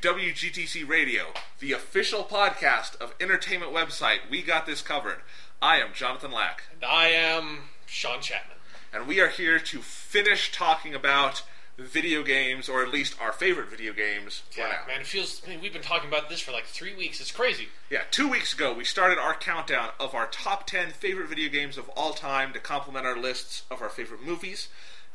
WGTC Radio, the official podcast of entertainment website We Got This Covered. I am Jonathan Lack, And I am Sean Chapman. and we are here to finish talking about video games, or at least our favorite video games for Yeah, now. man, it feels. I mean, we've been talking about this for like three weeks. It's crazy. Yeah, two weeks ago we started our countdown of our top 10 favorite video games of all time to complement our lists of our favorite movies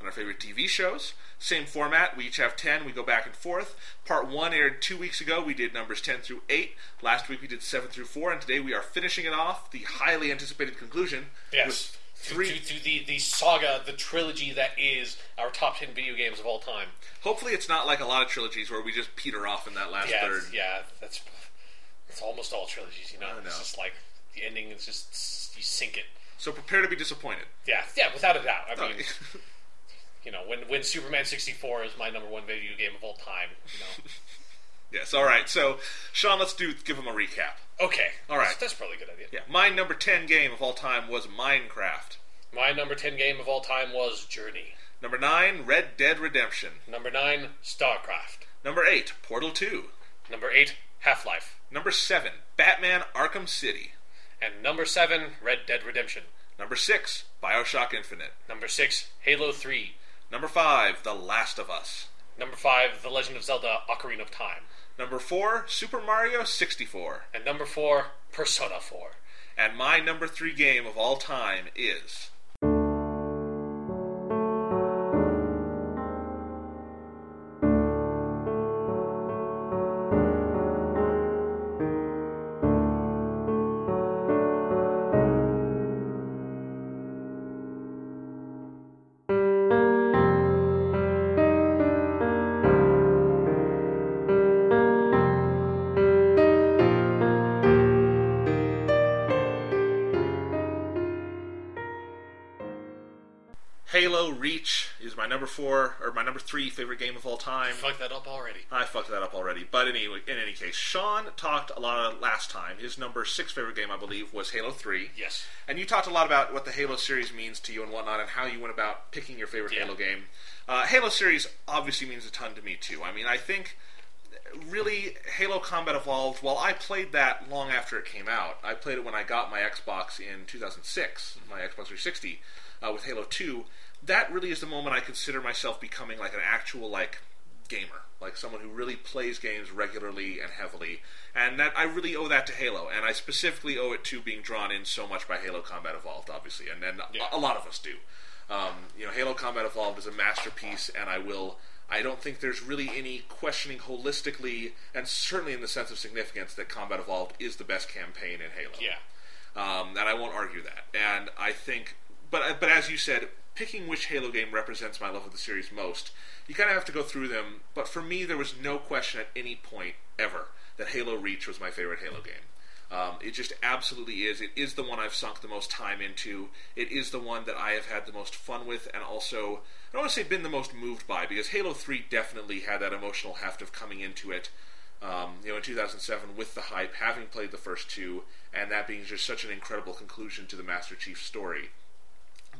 and our favorite TV shows. Same format, we each have 10, we go back and forth. Part 1 aired two weeks ago, we did numbers 10 through 8. Last week we did 7 through 4, and today we are finishing it off, the highly anticipated conclusion. Yes. To, three, to, to the, the saga, the trilogy that is our top 10 video games of all time. hopefully it's not like a lot of trilogies where we just peter off in that last Yeah, third. yeah, that's it's almost all trilogies, you know? Know. It's just like the ending is just, you sink it. So prepare to be disappointed. Yeah, yeah, without a doubt. I mean, you know, when, when Superman 64 is my number one video game of all time, you know. yes, alright, so Sean, let's do give him a recap. Okay. All right. That's, that's probably a good idea. Yeah, my number 10 game of all time was Minecraft. My number 10 game of all time was Journey. Number 9, Red Dead Redemption. Number 9, StarCraft. Number 8, Portal 2. Number 8, Half Life. Number 7, Batman Arkham City. And number 7, Red Dead Redemption. Number 6, Bioshock Infinite. Number 6, Halo 3. Number 5, The Last of Us. Number 5, The Legend of Zelda Ocarina of Time. Number 4, Super Mario 64. And number 4, Persona 4. And my number 3 game of all time is. Number 4, or my number 3 favorite game of all time. Fuck that up already. I fucked that up already. But anyway, in any case, Sean talked a lot last time. His number 6 favorite game, I believe, was Halo 3. Yes. And you talked a lot about what the Halo series means to you and whatnot, and how you went about picking your favorite Yeah. Halo game. Uh, Halo series obviously means a ton to me too. I mean, I think really Halo Combat Evolved. While I played that long after it came out, I played it when I got my Xbox in 2006, my Xbox 360, uh, with Halo 2. That really is the moment I consider myself becoming like an actual like gamer, like someone who really plays games regularly and heavily, and that I really owe that to Halo, and I specifically owe it to being drawn in so much by Halo Combat Evolved, obviously, and then Yeah. a, a lot of us do. Um, you know, Halo Combat Evolved is a masterpiece, and I will. I don't think there's really any questioning holistically, and certainly in the sense of significance, that Combat Evolved is the best campaign in Halo Yeah. um, and I won't argue that. And I think, but but as you said, picking which Halo game represents my love of the series most, you kind of have to go through them. But for me, there was no question at any point ever that Halo Reach was my favorite Halo game. Um, it just absolutely is. It is the one I've sunk the most time into. It is the one that I have had the most fun with, and also I don't want to say been the most moved by because Halo Three definitely had that emotional heft of coming into it um, you know, in 2007 with the hype, having played the first two, and that being just such an incredible conclusion to the Master Chief story.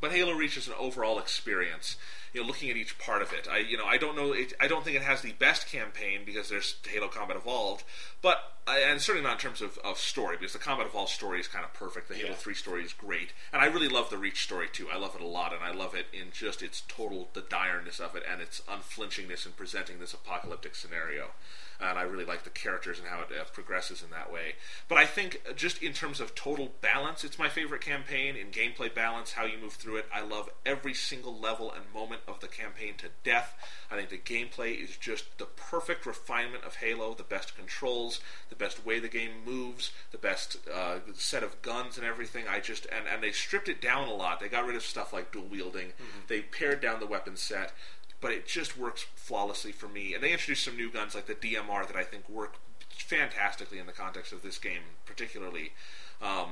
But Halo Reach is an overall experience. You know, looking at each part of it, I you know I don't know it, I don't think it has the best campaign because there's Halo Combat Evolved, but and certainly not in terms of, of story because the Combat Evolved story is kind of perfect. The Halo Yeah. Three story is great, and I really love the Reach story too. I love it a lot, and I love it in just its total the direness of it and its unflinchingness in presenting this apocalyptic scenario and I really like the characters and how it uh, progresses in that way. But I think uh, just in terms of total balance, it's my favorite campaign. In gameplay balance, how you move through it, I love every single level and moment of the campaign to death. I think the gameplay is just the perfect refinement of Halo, the best controls, the best way the game moves, the best uh, set of guns and everything. I just and and they stripped it down a lot. They got rid of stuff like dual wielding. They pared down the weapon set but it just works flawlessly for me. And they introduced some new guns like the DMR that I think work fantastically in the context of this game, particularly. Um,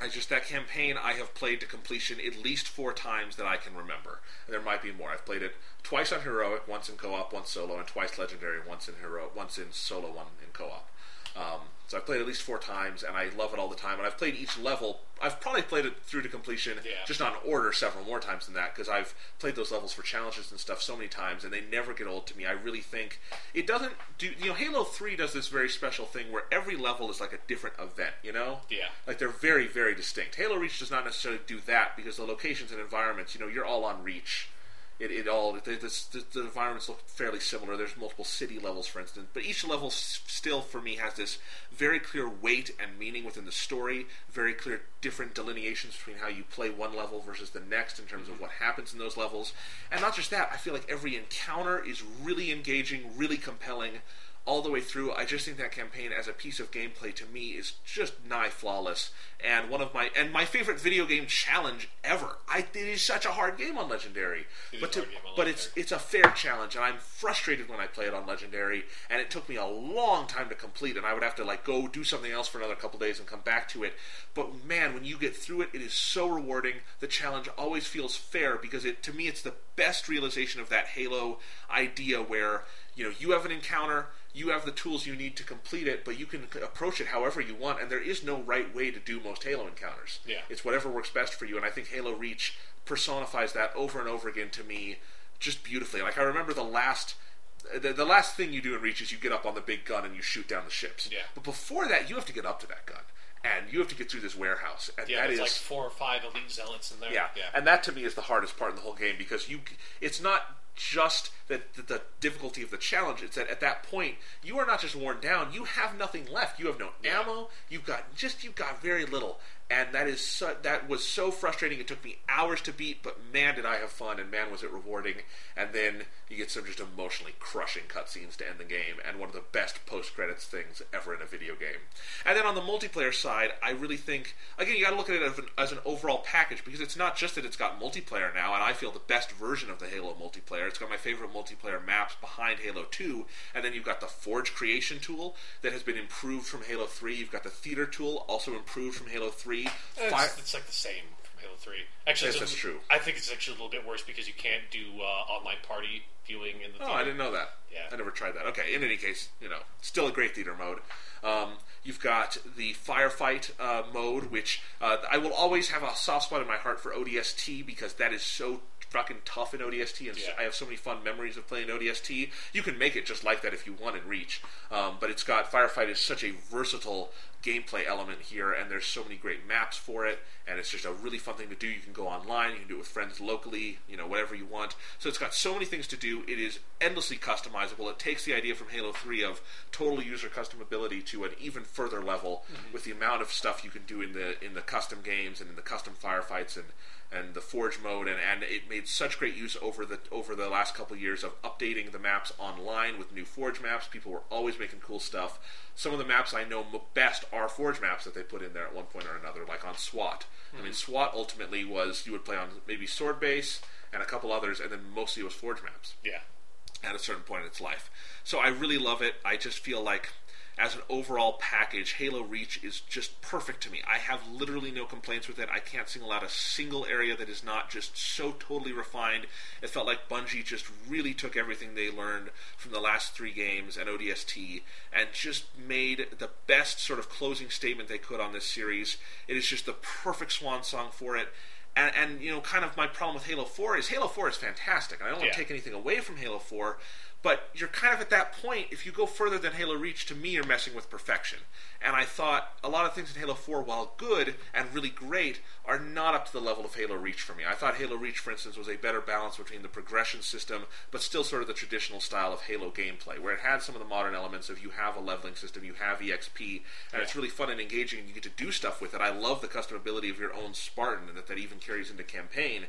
I just that campaign I have played to completion at least four times that I can remember. There might be more. I've played it twice on heroic, once in co-op, once solo, and twice legendary, once in hero, once in solo, one in co-op. Um, So I've played at least four times, and I love it all the time. And I've played each level. I've probably played it through to completion, Yeah. just on order several more times than that, because I've played those levels for challenges and stuff so many times, and they never get old to me. I really think it doesn't do. You know, Halo Three does this very special thing where every level is like a different event. You know, Yeah. like they're very, very distinct. Halo Reach does not necessarily do that because the locations and environments, you know, you're all on Reach. It, it all the, the, the environments look fairly similar. There's multiple city levels, for instance, but each level s- still, for me, has this very clear weight and meaning within the story. Very clear different delineations between how you play one level versus the next in terms of mm-hmm. what happens in those levels. And not just that, I feel like every encounter is really engaging, really compelling all the way through. I just think that campaign as a piece of gameplay to me is just nigh flawless and one of my and my favorite video game challenge ever. I it is such a hard game on Legendary, It but to, on but it's Legendary. it's a fair challenge, and I'm frustrated when I play it on Legendary, and it took me a long time to complete, and I would have to like go do something else for another couple days and come back to it. But man, when you get through it, it is so rewarding. The challenge always feels fair because it to me it's the best realization of that Halo idea where you know you have an encounter. You have the tools you need to complete it, but you can approach it however you want, and there is no right way to do most Halo encounters. Yeah. It's whatever works best for you, and I think Halo Reach personifies that over and over again to me just beautifully. Like I remember the last the, the last thing you do in Reach is you get up on the big gun and you shoot down the ships. Yeah. But before that, you have to get up to that gun, and you have to get through this warehouse, and Yeah, that there's is like four or five elite zealots in there. yeah. yeah. and that to me is the hardest part in the whole game because you it's not just that the, the difficulty of the challenge. It's that at that point you are not just worn down. You have nothing left. You have no ammo. You've got just you've got very little and that is so, that was so frustrating. It took me hours to beat but man did I have fun and man was it rewarding. And then you get some just emotionally crushing cutscenes to end the game and one of the best post credits things ever in a video game. And then on the multiplayer side I really think again you got to look at it as an, as an overall package because it's not just that it's got multiplayer now and I feel the best version of the Halo multiplayer. It's got my favorite multiplayer maps behind Halo 2 and then you've got the Forge creation tool that has been improved from Halo 3 you've got the theater tool also improved from Halo 3 It's, Fire- it's like the same from Halo Three. Actually, Yes, it's a- that's true. I think it's actually a little bit worse because you can't do uh, online party viewing in the. Oh, theater. I didn't know that. Yeah. I never tried that. Okay, in any case, you know, still a great theater mode. Um, you've got the firefight uh, mode, which uh, I will always have a soft spot in my heart for ODST because that is so fucking tough in ODST, and Yeah. I have so many fun memories of playing ODST. You can make it just like that if you want in Reach, um, but it's got firefight is such a versatile gameplay element here, and there's so many great maps for it, and it's just a really fun thing to do. You can go online, you can do it with friends locally, you know, whatever you want. So it's got so many things to do. It is endlessly customizable. It takes the idea from Halo 3 of total user customability to an even further level with the amount of stuff you can do in the in the custom games and in the custom firefights and and the forge mode and, and it made such great use over the over the last couple of years of updating the maps online with new forge maps people were always making cool stuff some of the maps i know best are forge maps that they put in there at one point or another like on swat i mean hmm. swat ultimately was you would play on maybe sword base and a couple others and then mostly it was forge maps Yeah. at a certain point in its life. So I really love it. I just feel like, as an overall package, Halo Reach is just perfect to me. I have literally no complaints with it. I can't single out a single area that is not just so totally refined. It felt like Bungie just really took everything they learned from the last three games and ODST and just made the best sort of closing statement they could on this series. It is just the perfect swan song for it. And, and you know, kind of my problem with Halo 4 is Halo 4 is fantastic, I don't want Yeah. to take anything away from Halo 4, but you're kind of at that point, if you go further than Halo Reach, to me, you're messing with perfection. And I thought a lot of things in Halo 4, while good and really great, are not up to the level of Halo Reach for me. I thought Halo Reach, for instance, was a better balance between the progression system, but still sort of the traditional style of Halo gameplay, where it had some of the modern elements of you have a leveling system, you have EXP, and it's really fun and engaging, and you get to do stuff with it. I love the customability of your own Spartan, and that that even carries into campaign.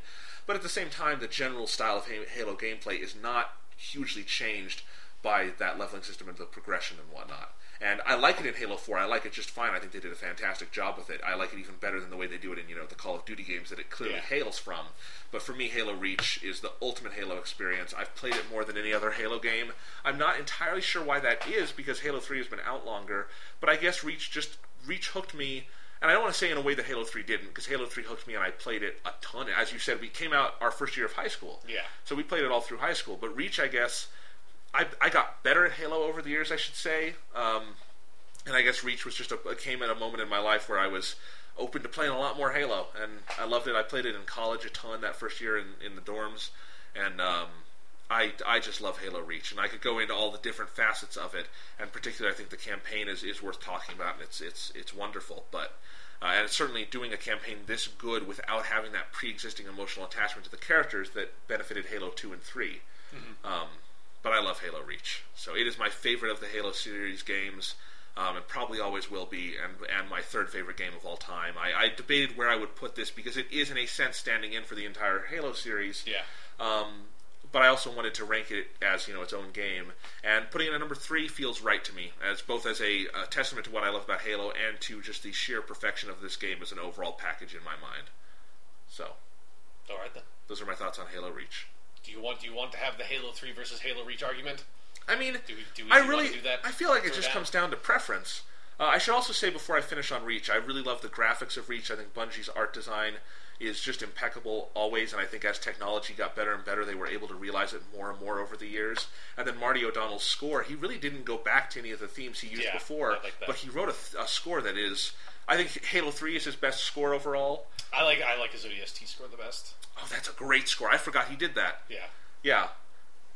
But at the same time, the general style of Halo gameplay is not hugely changed by that leveling system and the progression and whatnot. And I like it in Halo 4. I like it just fine. I think they did a fantastic job with it. I like it even better than the way they do it in, you know, the Call of Duty games that it clearly Yeah. hails from. But for me, Halo Reach is the ultimate Halo experience. I've played it more than any other Halo game. I'm not entirely sure why that is because Halo 3 has been out longer, but I guess Reach just Reach hooked me and I don't want to say in a way that Halo 3 didn't, because Halo 3 hooked me and I played it a ton. As you said, we came out our first year of high school. Yeah. So we played it all through high school. But Reach, I guess, I, I got better at Halo over the years, I should say. Um, and I guess Reach was just a came at a moment in my life where I was open to playing a lot more Halo, and I loved it. I played it in college a ton that first year in, in the dorms, and um, I, I just love Halo Reach, and I could go into all the different facets of it. And particularly, I think the campaign is, is worth talking about, and it's it's it's wonderful. But uh, and certainly doing a campaign this good without having that pre-existing emotional attachment to the characters that benefited Halo Two and 3 um, but I love Halo Reach, so it is my favorite of the Halo series games um, and probably always will be, and and my third favorite game of all time. I, I debated where I would put this because it is, in a sense, standing in for the entire Halo series. Yeah. Um, but I also wanted to rank it as you know its own game, and putting it at number three feels right to me, as both as a, a testament to what I love about Halo and to just the sheer perfection of this game as an overall package in my mind. So, All right then. those are my thoughts on Halo Reach. Do you want do you want to have the Halo Three versus Halo Reach argument? I mean, Do we- do we- I do you wanna really, do that I feel like it just down? comes down to preference. Uh, I should also say before I finish on Reach, I really love the graphics of Reach. I think Bungie's art design is just impeccable always, and I think as technology got better and better, they were able to realize it more and more over the years. And then Marty O'Donnell's score, he really didn't go back to any of the themes he used Yeah, before, like but he wrote a, th- a score that is. I think Halo Three is his best score overall. I like I like his ODST score the best. Oh, that's a great score! I forgot he did that. Yeah. Yeah,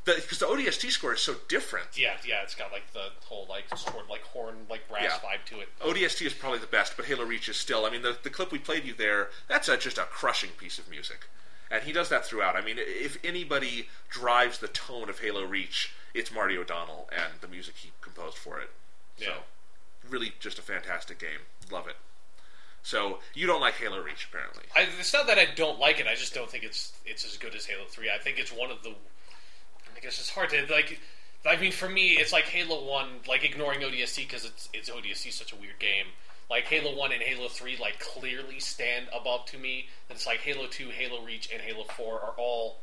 because the, ODST score is so different. Yeah, yeah, it's got like the whole like sort of like horn like brass Yeah. vibe to it. ODST is probably the best, but Halo Reach is still. I mean, the, the clip we played you there, that's a, just a crushing piece of music. And he does that throughout. I mean, if anybody drives the tone of Halo Reach, it's Marty O'Donnell and the music he composed for it. So, Yeah. really just a fantastic game. Love it. So, you don't like Halo Reach, apparently. I, it's not that I don't like it. I just don't think it's it's as good as Halo Three. I think it's one of the. It's hard to like. I mean, for me, it's like Halo One, like ignoring ODST because it's it's ODST such a weird game. Like Halo One and Halo Three, like clearly stand above to me. And it's like Halo Two, Halo Reach, and Halo Four are all.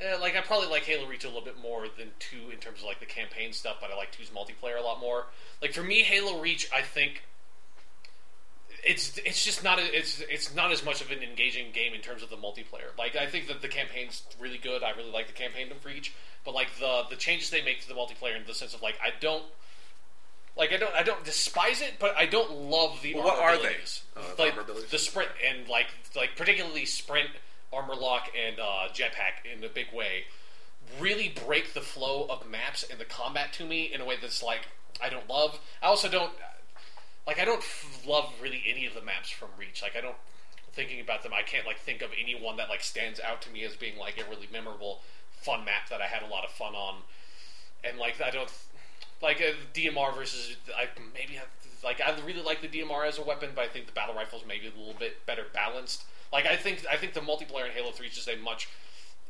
Eh, like I probably like Halo Reach a little bit more than two in terms of like the campaign stuff, but I like two's multiplayer a lot more. Like for me, Halo Reach, I think it's it's just not a, it's it's not as much of an engaging game in terms of the multiplayer. Like I think that the campaign's really good. I really like the campaign of Reach, but like the the changes they make to the multiplayer in the sense of like I don't like I don't I don't despise it, but I don't love the Well, armor what are they? Uh, the like the sprint and like like particularly sprint, armor lock, and uh, jetpack in a big way really break the flow of maps and the combat to me in a way that's like I don't love. I also don't like I don't f- love really any of the maps from Reach. Like I don't thinking about them, I can't like think of any one that like stands out to me as being like a really memorable, fun map that I had a lot of fun on. And like I don't like uh, DMR versus I maybe like I really like the DMR as a weapon, but I think the battle rifles maybe a little bit better balanced. Like I think I think the multiplayer in Halo Three is just a much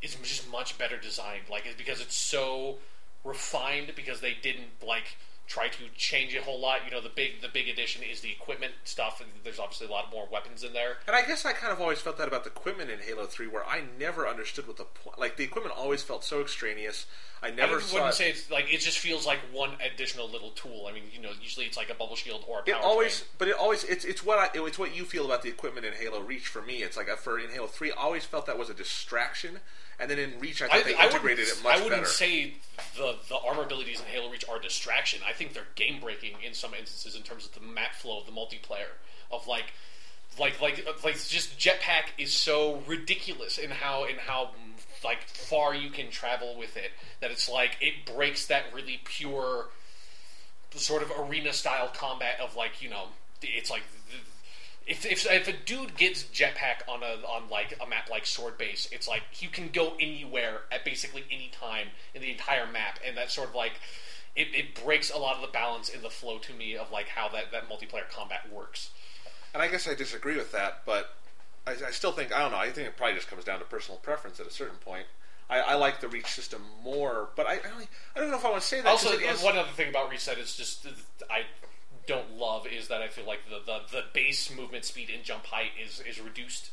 is just much better designed. Like it's because it's so refined because they didn't like try to change a whole lot. You know, the big the big addition is the equipment stuff, and there's obviously a lot more weapons in there. And I guess I kind of always felt that about the equipment in Halo 3, where I never understood what the point. Like, the equipment always felt so extraneous. I never I wouldn't it. say it's like it just feels like one additional little tool. I mean, you know, usually it's like a bubble shield or a It always, but it always, it's it's what I, it's what you feel about the equipment in Halo Reach. For me, it's like uh, for in Halo Three, I always felt that was a distraction, and then in Reach, I I, they I integrated it much better. I wouldn't better. say the the armor abilities in Halo Reach are a distraction. I think they're game breaking in some instances in terms of the map flow of the multiplayer. Of like, like like uh, like just jetpack is so ridiculous in how in how like far you can travel with it that it's like it breaks that really pure sort of arena style combat of like you know it's like if, if, if a dude gets jetpack on a on like a map like Sword Base, it's like you can go anywhere at basically any time in the entire map, and that sort of like it, it breaks a lot of the balance in the flow to me of like how that, that multiplayer combat works. And I guess I disagree with that, but I, I still think I don't know. I think it probably just comes down to personal preference at a certain point. I, I like the Reach system more, but I I don't, I don't know if I want to say that. Also, is- one other thing about Reach is just I don't love is that I feel like the, the, the base movement speed and jump height is, is reduced,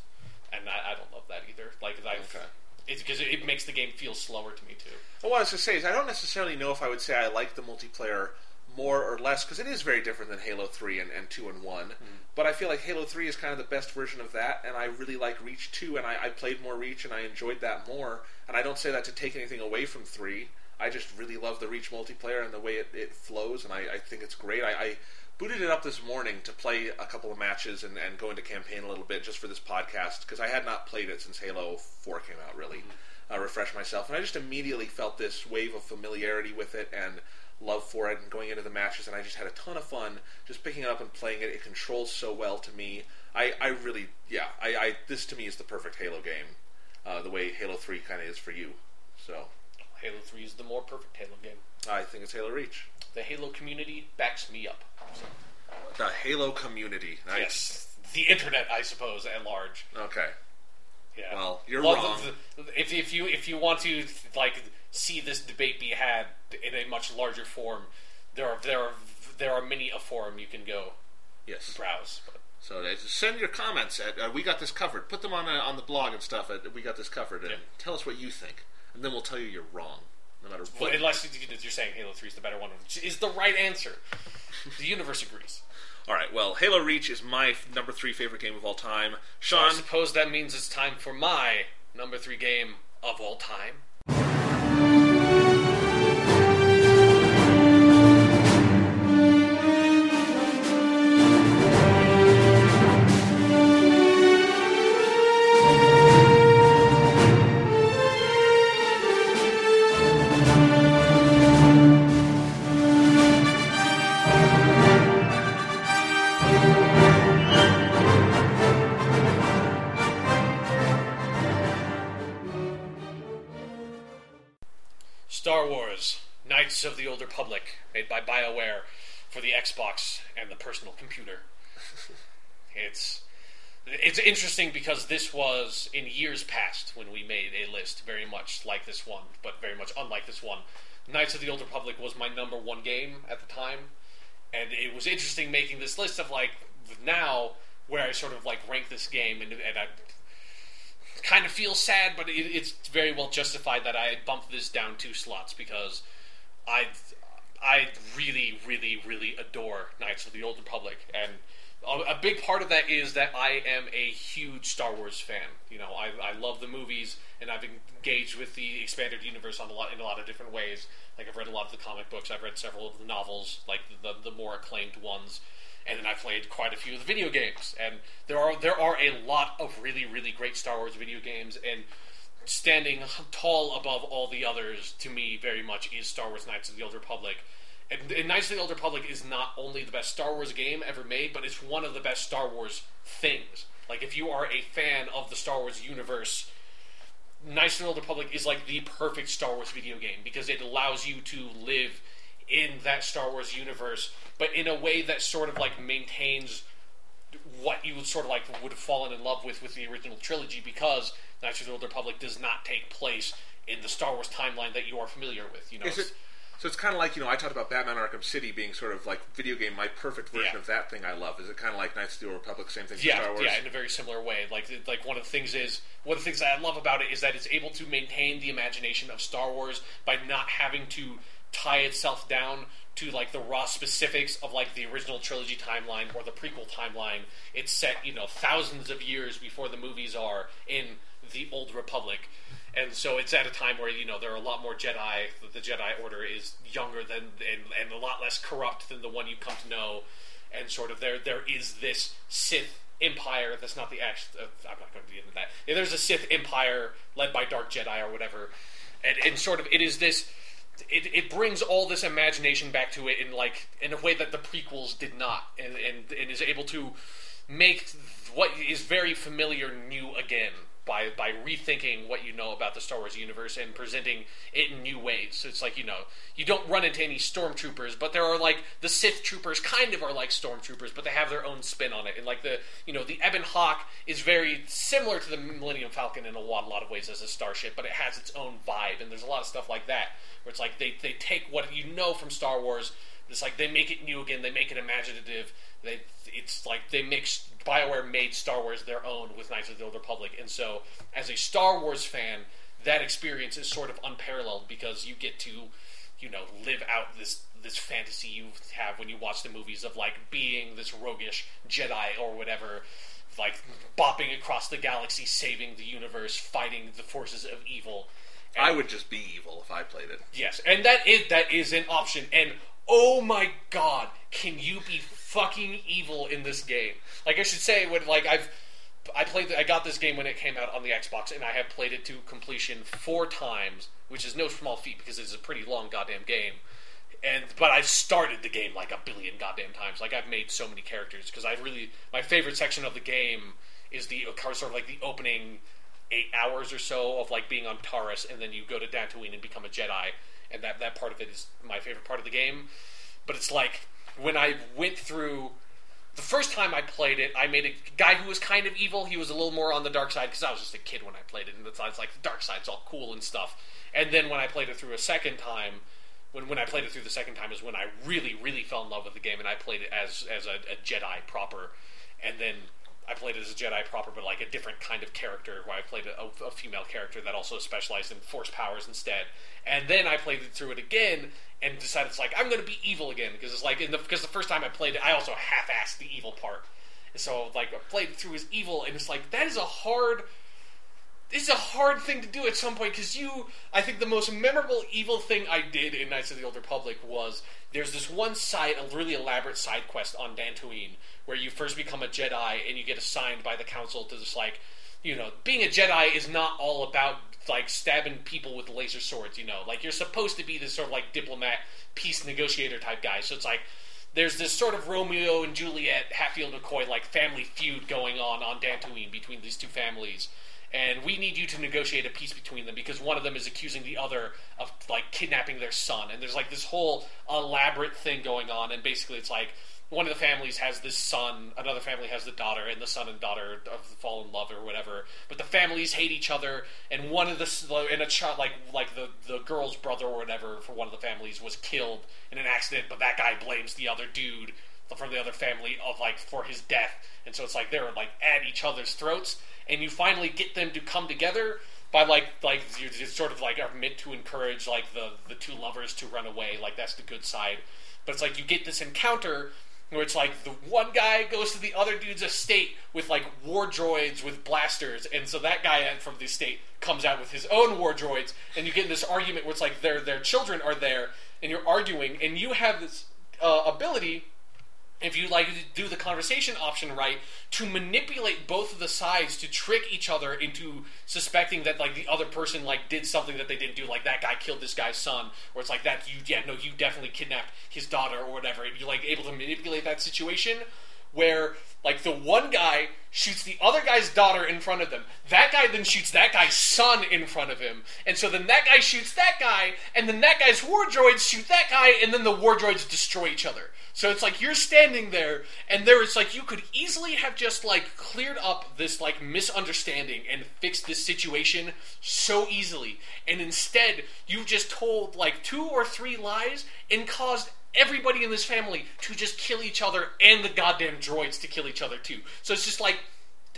and I, I don't love that either. Like I, Okay. it's because it, it makes the game feel slower to me too. Well, what I was going to say is I don't necessarily know if I would say I like the multiplayer more or less because it is very different than Halo 3 and, and 2 and 1. Hmm. But I feel like Halo 3 is kind of the best version of that, and I really like Reach 2, and I, I played more Reach and I enjoyed that more. And I don't say that to take anything away from 3. I just really love the Reach multiplayer and the way it, it flows, and I, I think it's great. I, I booted it up this morning to play a couple of matches and, and go into campaign a little bit just for this podcast because I had not played it since Halo 4 came out, really. Uh, refresh myself, and I just immediately felt this wave of familiarity with it and love for it, and going into the matches, and I just had a ton of fun just picking it up and playing it. It controls so well to me. I, I really, yeah, I, I this to me is the perfect Halo game, uh, the way Halo 3 kind of is for you. So Halo 3 is the more perfect Halo game. I think it's Halo Reach. The Halo community backs me up. The Halo community. Nice. yes, the internet, I suppose, at large. Okay. Yeah. Well, you're Well, wrong. the- the- if if you if you want to like see this debate be had in a much larger form, there are there are there are many a forum you can go Yes. browse. But So uh, send your comments at uh, we got this covered. Put them on uh, on the blog and stuff. At, we got this covered, and Yeah. tell us what you think, and then we'll tell you you're wrong, no matter Well, what. unless you- you're saying Halo Three is the better one, which is the right answer. The universe agrees. All right. Well, Halo Reach is my f- number three favorite game of all time. Sean, I suppose that means it's time for my number three game of all time. Knights of the Old Republic, made by BioWare for the Xbox and the personal computer. it's it's interesting because this was in years past when we made a list very much like this one, but very much unlike this one. Knights of the Old Republic was my number one game at the time, and it was interesting making this list of like now where I sort of like rank this game, and, and I kind of feel sad, but it, it's very well justified that I bumped this down two slots because I I really, really, really adore Knights of the Old Republic, and a, big part of that is that I am a huge Star Wars fan. You know, I, I love the movies, and I've engaged with the expanded universe on a lot in a lot of different ways. Like I've read a lot of the comic books, I've read several of the novels, like the the more acclaimed ones, and then I played quite a few of the video games. And there are there are a lot of really, really great Star Wars video games, and standing tall above all the others to me very much is Star Wars Knights of the Old Republic. And, and Knights of the Old Republic is not only the best Star Wars game ever made, but it's one of the best Star Wars things. Like if you are a fan of the Star Wars universe, Knights of the Old Republic is like the perfect Star Wars video game because it allows you to live in that Star Wars universe, but in a way that sort of like maintains what you would sort of like would have fallen in love with with the original trilogy because Knights of the Old Republic does not take place in the Star Wars timeline that you are familiar with. You know, is it? So it's kind of like you know I talked about Batman Arkham City being sort of like video game, my perfect version Yeah. of that thing I love. Is it kind of like Knights of the Old Republic, same thing yeah, Star Wars? yeah, in a very similar way. Like, like one of the things is one of the things that I love about it is that it's able to maintain the imagination of Star Wars by not having to tie itself down to like the raw specifics of like the original trilogy timeline or the prequel timeline. It's set, you know, thousands of years before the movies are in the Old Republic. And so it's at a time where you know there are a lot more Jedi. The Jedi Order is younger than and, and a lot less corrupt than the one you come to know and sort of there there is this Sith empire that's not the actual. Uh, I'm not going to get into that. There's a Sith empire led by Dark Jedi or whatever, and, and sort of it is this. It, it brings all this imagination back to it in like in a way that the prequels did not, and and, and is able to make what is very familiar new again by by rethinking what you know about the Star Wars universe and presenting it in new ways. It's like you know you don't run into any stormtroopers, but there are like the Sith troopers kind of are like stormtroopers, but they have their own spin on it. And like the you know the Ebon Hawk is very similar to the Millennium Falcon in a lot, a lot of ways as a starship, but it has its own vibe. And there's a lot of stuff like that where it's like they they take what you know from Star Wars. It's like they make it new again. They make it imaginative. They it's like they mix Bioware made Star Wars their own with Knights of the Old Republic, and so as a Star Wars fan, that experience is sort of unparalleled because you get to, you know, live out this this fantasy you have when you watch the movies of like being this roguish Jedi or whatever, like bopping across the galaxy, saving the universe, fighting the forces of evil. I would just be evil if I played it. Yes, and that is that is an option. And oh my god, can you be fucking evil in this game? Like I should say, when like I've I played I got this game when it came out on the Xbox, and I have played it to completion four times, which is no small feat because it's a pretty long goddamn game. And but I've started the game like a billion goddamn times. Like I've made so many characters because I really my favorite section of the game is the uh, sort of like the opening eight hours or so of like being on Taris, and then you go to Dantooine and become a Jedi, and that that part of it is my favorite part of the game. But it's like when I went through the first time I played it, I made a guy who was kind of evil. He was a little more on the dark side because I was just a kid when I played it, and it's like the dark side's all cool and stuff. And then when I played it through a second time, when when I played it through the second time is when I really really fell in love with the game, and I played it as as a, a Jedi proper, and then I played as a Jedi proper, but like a different kind of character, where I played a, a, female character that also specialized in force powers instead. And then I played through it again and decided it's like I'm going to be evil again because it's like the because the first time I played it, I also half-assed the evil part. And so like I played through as evil, and it's like that is a hard. This is a hard thing to do at some point because you. I think the most memorable evil thing I did in Knights of the Old Republic was there's this one side, a really elaborate side quest on Dantooine where you first become a Jedi and you get assigned by the Council to this like, you know, being a Jedi is not all about like stabbing people with laser swords. You know, like you're supposed to be this sort of like diplomat, peace negotiator type guy. So it's like there's this sort of Romeo and Juliet, Hatfield McCoy like family feud going on on Dantooine between these two families and we need you to negotiate a peace between them because one of them is accusing the other of like kidnapping their son. And there's like this whole elaborate thing going on. And basically it's like one of the families has this son, another family has the daughter, and the son and daughter fall in love or whatever. But the families hate each other, and one of the and a child like like the the girl's brother or whatever for one of the families was killed in an accident, but that guy blames the other dude from the other family of like for his death, and so it's like they're like at each other's throats, and you finally get them to come together by like like you just sort of like are meant to encourage like the the two lovers to run away, like that's the good side. But it's like you get this encounter where it's like the one guy goes to the other dude's estate with like war droids with blasters, and so that guy from the estate comes out with his own war droids, and you get in this argument where it's like their their children are there, and you're arguing, and you have this uh, ability if you like do the conversation option right to manipulate both of the sides to trick each other into suspecting that like the other person like did something that they didn't do like that guy killed this guy's son or it's like that you yeah no you definitely kidnapped his daughter or whatever and you're like able to manipulate that situation where like the one guy shoots the other guy's daughter in front of them. That guy then shoots that guy's son in front of him. And so then that guy shoots that guy, and then that guy's war droids shoot that guy, and then the war droids destroy each other. So it's like you're standing there, and there is like you could easily have just like cleared up this like misunderstanding and fixed this situation so easily. And instead, you've just told like two or three lies and caused everybody in this family to just kill each other and the goddamn droids to kill each other too. So it's just like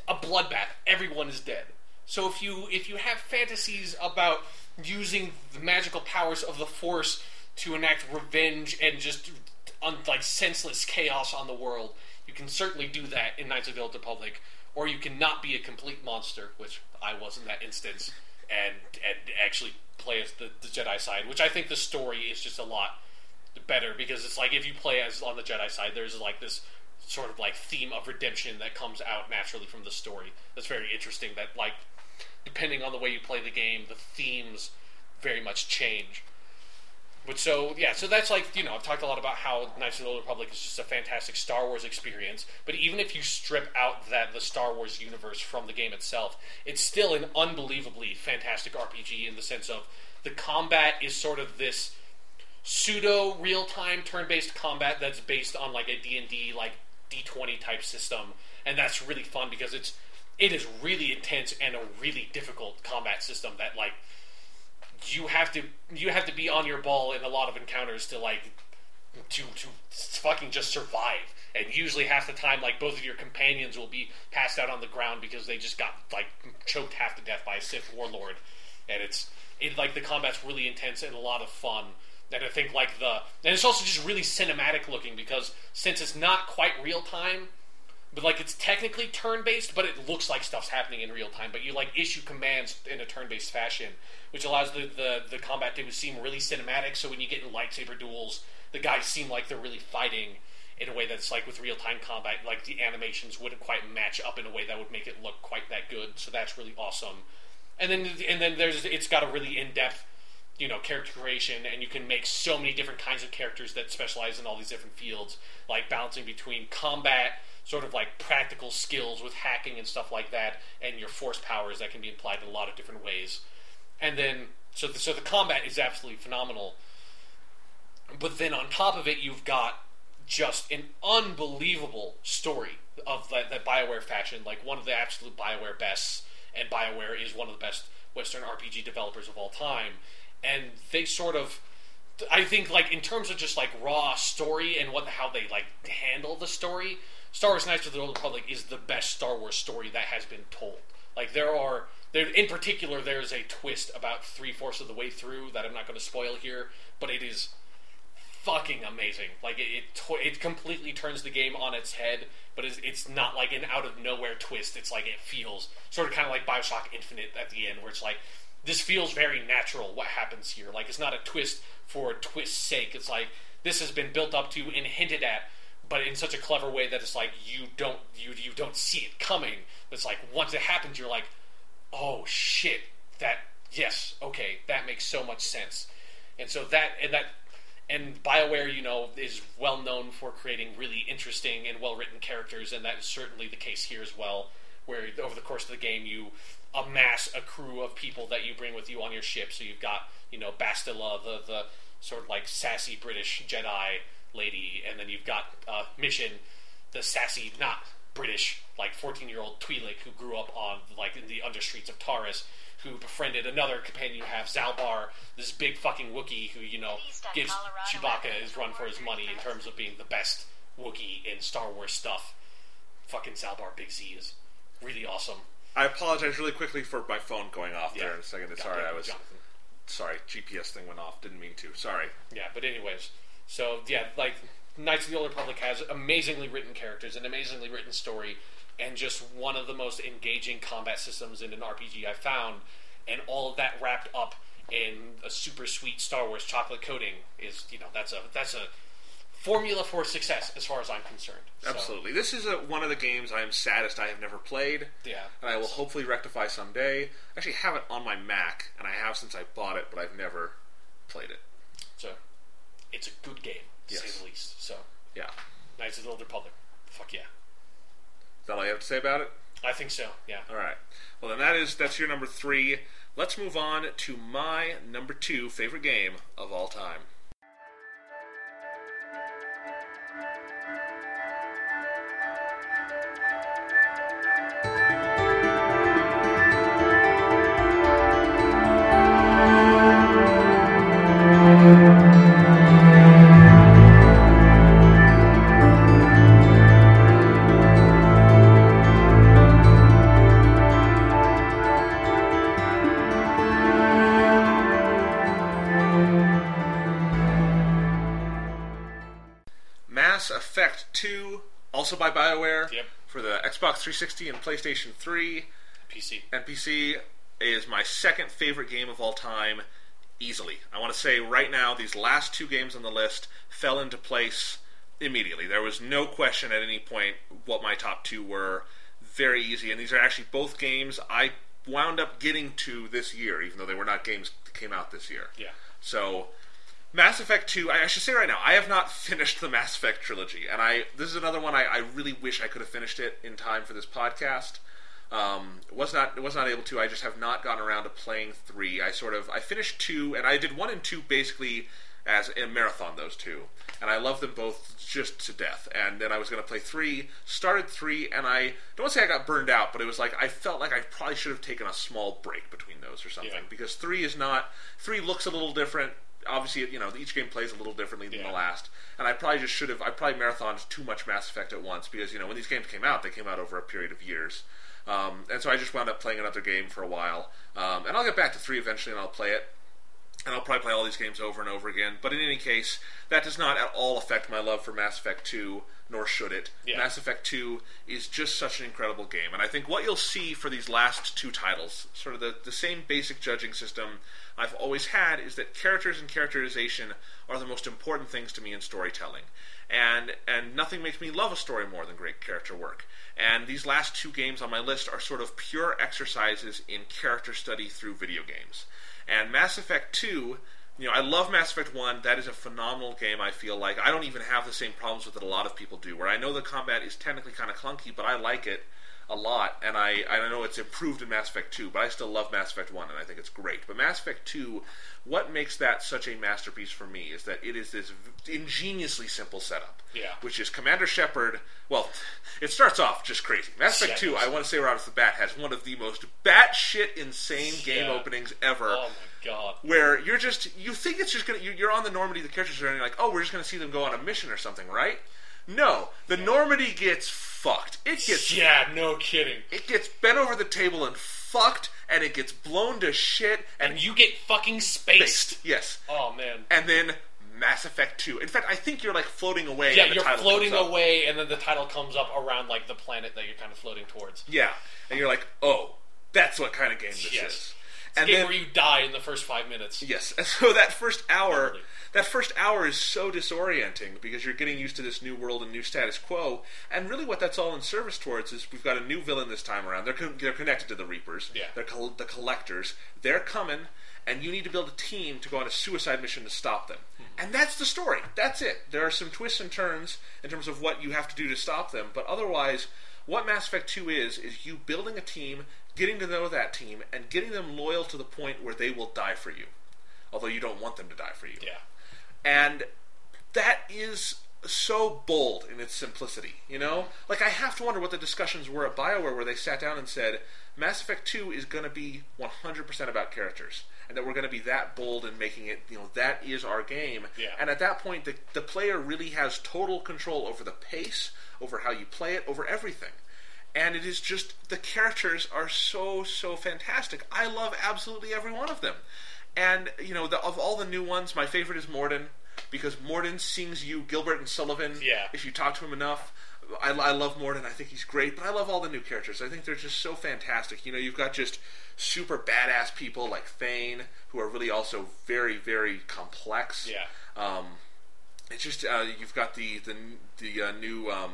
a bloodbath. Everyone is dead. So if you if you have fantasies about using the magical powers of the Force to enact revenge and just un, like senseless chaos on the world, you can certainly do that in Knights of the Old Republic. Or you can not be a complete monster, which I was in that instance, and and actually play as the, the Jedi side, which I think the story is just a lot better because it's like if you play as on the Jedi side, there's like this sort of like theme of redemption that comes out naturally from the story. That's very interesting. That like depending on the way you play the game, the themes very much change. But so yeah, so that's like you know I've talked a lot about how Knights of the Old Republic is just a fantastic Star Wars experience. But even if you strip out that the Star Wars universe from the game itself, it's still an unbelievably fantastic RPG in the sense of the combat is sort of this pseudo real time turn based combat that's based on like a D&D like D20 type system and that's really fun because it's it is really intense and a really difficult combat system that like you have to you have to be on your ball in a lot of encounters to like to to fucking just survive. And usually half the time like both of your companions will be passed out on the ground because they just got like choked half to death by a Sith warlord. And it's it like the combat's really intense and a lot of fun. And I think like the and it's also just really cinematic looking because since it's not quite real time, but like it's technically turn based, but it looks like stuff's happening in real time. But you like issue commands in a turn based fashion, which allows the, the the combat to seem really cinematic. So when you get in lightsaber duels, the guys seem like they're really fighting in a way that's like with real time combat, like the animations wouldn't quite match up in a way that would make it look quite that good. So that's really awesome. And then and then there's it's got a really in depth you know character creation and you can make so many different kinds of characters that specialize in all these different fields like balancing between combat sort of like practical skills with hacking and stuff like that and your force powers that can be applied in a lot of different ways. And then so the, so the combat is absolutely phenomenal. But then on top of it you've got just an unbelievable story of that, that bioware fashion like one of the absolute bioware bests and bioware is one of the best western rpg developers of all time. And they sort of I think like in terms of just like raw story and what how they like handle the story, Star Wars Knights of the Old Republic is the best Star Wars story that has been told. Like there are there in particular there's a twist about three fourths of the way through that I'm not going to spoil here, but it is fucking amazing. Like it it, it completely turns the game on its head, but it's, it's not like an out of nowhere twist. It's like it feels sort of kind of like Bioshock Infinite at the end, where it's like this feels very natural what happens here. Like it's not a twist for twist's sake. It's like this has been built up to and hinted at, but in such a clever way that it's like you don't you you don't see it coming. It's like once it happens, you're like, oh shit, that yes, okay, that makes so much sense. And so that and that and BioWare, you know, is well known for creating really interesting and well written characters, and that is certainly the case here as well. Where over the course of the game, you amass a crew of people that you bring with you on your ship. So you've got, you know, Bastila, the the sort of like sassy British Jedi lady, and then you've got uh, Mission, the sassy, not British, like 14 year old Twi'lek who grew up on like in the understreets of Taris, who befriended another companion you have, Zaalbar, this big fucking Wookiee who, you know, gives Chewbacca his run for his money in terms of being the best Wookiee in Star Wars stuff. Fucking Zaalbar Big Z is really awesome. I apologize really quickly for my phone going off Yeah. there in a second. Sorry, I was Jonathan. sorry. GPS thing went off. Didn't mean to. Sorry. Yeah, but anyways, so yeah, like Knights of the Old Republic has amazingly written characters, an amazingly written story, and just one of the most engaging combat systems in an RPG I've found, and all of that wrapped up in a super sweet Star Wars chocolate coating is you know that's a that's a formula for success as far as I'm concerned. So, Absolutely. This is a, one of the games I am saddest I have never played. Yeah. And I will hopefully rectify someday. I actually have it on my Mac, and I have since I bought it, but I've never played it. So it's a good game, to say the least. So Yeah. Knights of the Old Republic, fuck yeah, Is that all you have to say about it? I think so. Yeah. All right. Well, then that is that's your number three. Let's move on to my number two favorite game of all time. 2, also by BioWare, Yep. for the Xbox 360 and PlayStation 3 PC. and PC, is my second favorite game of all time, easily. I want to say right now, these last two games on the list fell into place immediately. There was no question at any point what my top two were. Very easy, and these are actually both games I wound up getting to this year, even though they were not games that came out this year. Yeah. So, Mass Effect 2, I, I should say right now, I have not finished the Mass Effect trilogy, and I this is another one I, I really wish I could have finished it in time for this podcast. Um, was not was not able to. I just have not gotten around to playing three. I sort of I finished two, and I did one and two basically as a marathon. Those two, and I love them both just to death. And then I was going to play three. Started three, and I don't want to say I got burned out, but it was like I felt like I probably should have taken a small break between those or something Yeah. because three is not three looks a little different. Obviously, you know each game plays a little differently than Yeah. the last, and I probably just should have. I probably marathoned too much Mass Effect at once because you know when these games came out, they came out over a period of years, um, and so I just wound up playing another game for a while. Um, and I'll get back to three eventually, and I'll play it. and I'll probably play all these games over and over again. But in any case, that does not at all affect my love for Mass Effect 2, nor should it. Yeah. Mass Effect 2 is just such an incredible game. And I think what you'll see for these last two titles, sort of the, the same basic judging system I've always had, is that characters and characterization are the most important things to me in storytelling. And, and nothing makes me love a story more than great character work. And these last two games on my list are sort of pure exercises in character study through video games. And Mass Effect 2, you know, I love Mass Effect 1. That is a phenomenal game, I feel like. I don't even have the same problems with it a lot of people do, where I know the combat is technically kind of clunky, but I like it a lot, and I, I know it's improved in Mass Effect 2, but I still love Mass Effect 1, and I think it's great. But Mass Effect 2, what makes that such a masterpiece for me is that it is this ingeniously simple setup. Yeah. Which is Commander Shepard. Well, it starts off just crazy. Mass Effect Yeah, 2. I want to say right off the bat, has one of the most batshit insane game Yeah. openings ever Oh my god. where you're just you think it's just gonna you- you're on the Normandy, the characters are and you're like, oh, we're just gonna see them go on a mission or something, right? No, the Normandy gets fucked. It gets Yeah, no kidding. it gets bent over the table and fucked, and it gets blown to shit and And you get fucking spaced. fixed. Yes, Oh man. and then Mass Effect Two. In fact, I think you're like floating away. Yeah, and the you're title floating comes up. away, and then the title comes up around like the planet that you're kind of floating towards. Yeah, and you're like, oh, that's what kind of game this Yes. is. It's a And game then where you die in the first five minutes. Yes, and so that first hour, Totally. That first hour is so disorienting because you're getting used to this new world and new status quo. And really, what that's all in service towards is we've got a new villain this time around. They're con- they're connected to the Reapers. Yeah. they're col- the collectors. They're coming, and you need to build a team to go on a suicide mission to stop them. Hmm. And that's the story. That's it. There are some twists and turns in terms of what you have to do to stop them, but otherwise, what Mass Effect 2 is, is you building a team, getting to know that team, and getting them loyal to the point where they will die for you. Although you don't want them to die for you. Yeah. And that is so bold in its simplicity, you know? Like, I have to wonder what the discussions were at BioWare where they sat down and said, Mass Effect 2 is going to be 100% about characters. And that we're going to be that bold in making it, you know, that is our game. Yeah. And at that point, the, the player really has total control over the pace, over how you play it, over everything. And it is just, the characters are so, so fantastic. I love absolutely every one of them. And, you know, the, of all the new ones, my favorite is Mordin because Mordin sings you Gilbert and Sullivan. Yeah. If you talk to him enough, I, I love Mordin. I think he's great, but I love all the new characters. I think they're just so fantastic. You know, you've got just super badass people like Thane, who are really also very, very complex. Yeah. Um, it's just uh, you've got the the the uh, new um,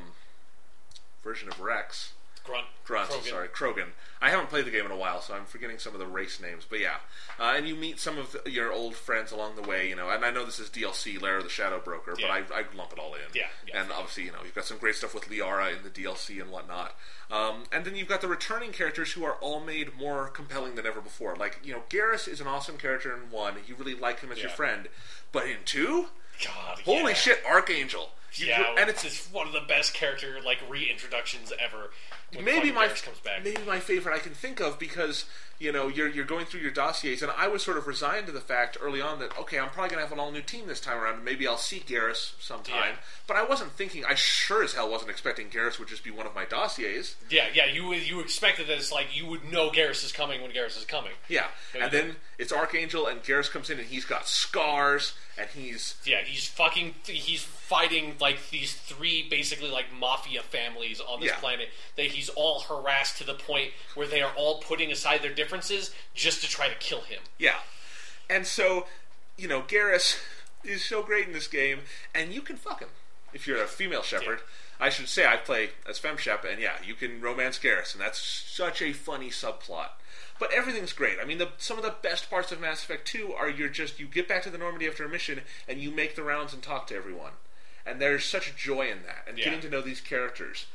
version of Wrex. Grunt. Grunt, Krogan. sorry, Krogan. I haven't played the game in a while, so I'm forgetting some of the race names. But yeah, uh, and you meet some of the, your old friends along the way, you know. And I know this is DLC, Lair of the Shadow Broker, Yeah. but I, I lump it all in. Yeah, yeah. And obviously, you know, you've got some great stuff with Liara in the DLC and whatnot. Um, and then you've got the returning characters who are all made more compelling than ever before. Like, you know, Garrus is an awesome character in one. You really like him as your friend. But in two, God. holy yeah. shit, Archangel. You- Yeah, and it's it's one of the best character like reintroductions ever. maybe my Garrus comes back. maybe my favorite I can think of because you know you're you're going through your dossiers and I was sort of resigned to the fact early on that okay I'm probably gonna have an all new team this time around and maybe I'll see Garrus sometime Yeah. but I wasn't thinking I sure as hell wasn't expecting Garrus would just be one of my dossiers Yeah, yeah. You you expected that it's like you would know Garrus is coming when Garrus is coming. yeah and then it's Archangel and Garrus comes in and he's got scars and he's Yeah, he's fucking. He's fighting like these three basically like mafia families on this Yeah. planet that he's all harassed to the point where they are all putting aside their differences just to try to kill him. Yeah. And so, you know, Garrus is so great in this game, and you can fuck him if you're a female Shepard. I should say I play as Fem Shep, and yeah, you can romance Garrus, and that's such a funny subplot. But everything's great. I mean, the, some of the best parts of Mass Effect 2 are you're just you get back to the Normandy after a mission, and you make the rounds and talk to everyone, and there's such joy in that, and Yeah. getting to know these characters.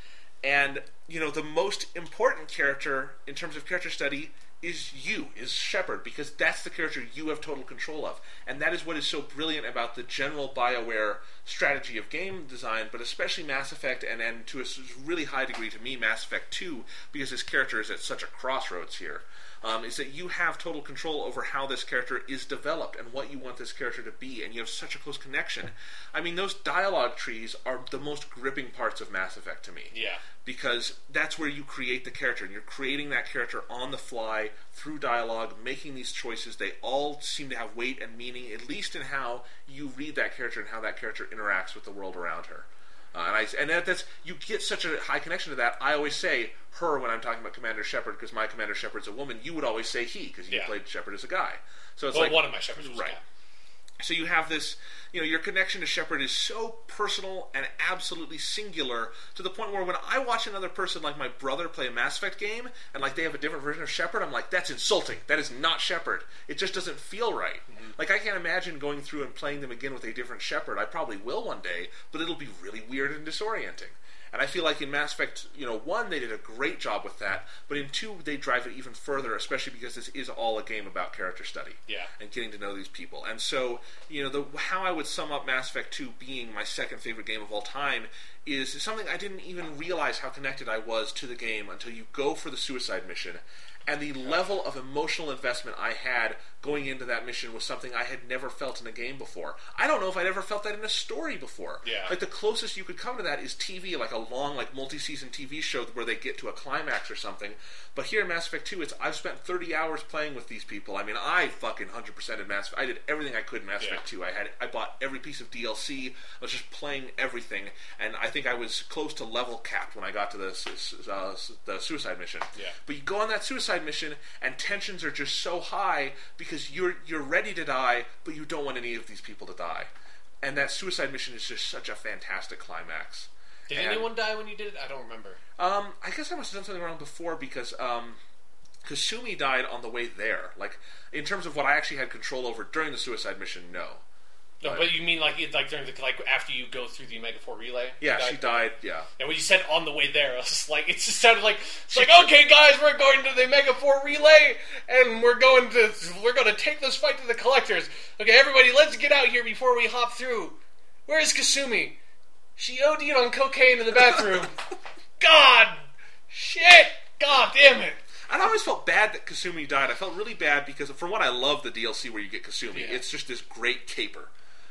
And you know, the most important character in terms of character study is you, is Shepard, because that's the character you have total control of. And that is what is so brilliant about the general BioWare strategy of game design, but especially Mass Effect, and, and to a really high degree to me, Mass Effect 2, because this character is at such a crossroads here. Um, is that you have total control over how this character is developed and what you want this character to be, and you have such a close connection. I mean, those dialogue trees are the most gripping parts of Mass Effect to me Yeah. because that's where you create the character, and you're creating that character on the fly through dialogue, making these choices. They all seem to have weight and meaning, at least in how you read that character and how that character interacts with the world around her. Uh, and I and that, that's you get such a high connection to that. I always say her when I'm talking about Commander Shepard because my Commander Shepard's a woman. You would always say he because you Yeah. played Shepard as a guy. So it's Well, like one of my Shepards was right. So you have this, you know, your connection to Shepard is so personal and absolutely singular to the point where when I watch another person like my brother play a Mass Effect game and like they have a different version of Shepard, I'm like, that's insulting. That is not Shepard. It just doesn't feel right. Mm-hmm. Like I can't imagine going through and playing them again with a different Shepard. I probably will one day, but it'll be really weird and disorienting. And I feel like in Mass Effect, you know, one they did a great job with that, but in two they drive it even further, especially because this is all a game about character study Yeah. and getting to know these people. And so, you know, the how I would sum up Mass Effect 2 being my second favorite game of all time is something I didn't even realize how connected I was to the game until you go for the suicide mission. And the level of emotional investment I had going into that mission was something I had never felt in a game before. I don't know if I'd ever felt that in a story before. Yeah. Like the closest you could come to that is TV, like a long, like multi-season TV show where they get to a climax or something. But here in Mass Effect 2, it's I've spent 30 hours playing with these people. I mean, I fucking 100% in Mass. Effect. I did everything I could in Mass Yeah. Effect 2. I had I bought every piece of DLC. I was just playing everything, and I think I was close to level capped when I got to the uh, the suicide mission. Yeah. But you go on that suicide mission, and tensions are just so high because you're you're ready to die, but you don't want any of these people to die. And that suicide mission is just such a fantastic climax. Did And- anyone die when you did it? I don't remember. Um, I guess I must have done something wrong before because um, Kasumi died on the way there. Like in terms of what I actually had control over during the suicide mission, no. No, but you mean like it- like during the like after you go through the Omega Four relay? Yeah, she died. Yeah. And when you said on the way there, I was just like, it just sounded like it's like okay, guys, we're going to the Omega Four relay, and we're going to we're going to take this fight to the collectors. Okay, everybody, let's get out here before we hop through. Where is Kasumi? She OD'd on cocaine in the bathroom. God, shit, God damn it. And I always felt bad that Kasumi died. I felt really bad because, for one, I love the DLC where you get Kasumi. Yeah. It's just this great caper.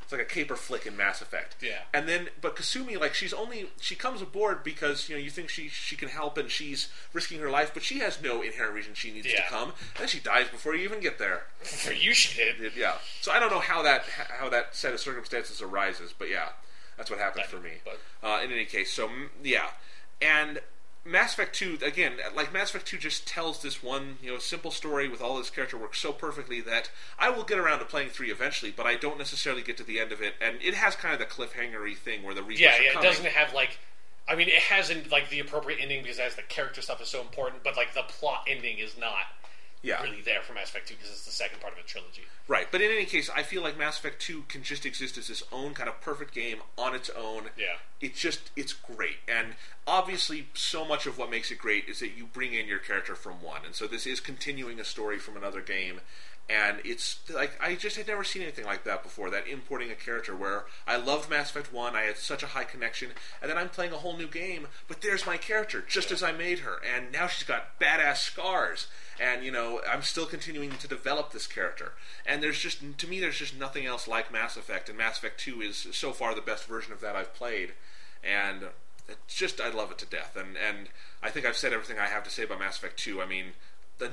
It's like a caper flick in Mass Effect. Yeah. And then, but Kasumi, like, she's only she comes aboard because you know you think she she can help and she's risking her life, but she has no inherent reason she needs Yeah. to come. And then she dies before you even get there. For you, she did. Yeah. So I don't know how that how that set of circumstances arises, but yeah, that's what happened I for me. but- Uh, in any case, so mm, yeah, and Mass Effect Two again, like Mass Effect Two, just tells this one you know simple story with all this character work so perfectly that I will get around to playing three eventually, but I don't necessarily get to the end of it, and it has kind of the cliffhangery thing where the Reapers Yeah, yeah. It doesn't have like. I mean, it hasn't like the appropriate ending because as the character stuff is so important, but like the plot ending is not yeah. really there for Mass Effect Two because it's the second part of a trilogy. Right, but in any case, I feel like Mass Effect 2 can just exist as its own kind of perfect game on its own. Yeah. It's just, it's great. And obviously, so much of what makes it great is that you bring in your character from one. And so this is continuing a story from another game. And it's like, I just had never seen anything like that before, that importing a character where I loved Mass Effect 1, I had such a high connection, and then I'm playing a whole new game, but there's my character, just as I made her. And now she's got badass scars and you know I'm still continuing to develop this character. And there's just to me there's just nothing else like Mass Effect, and Mass Effect Two is so far the best version of that I've played, and it's just I love it to death. And and I think I've said everything I have to say about Mass Effect Two. I mean.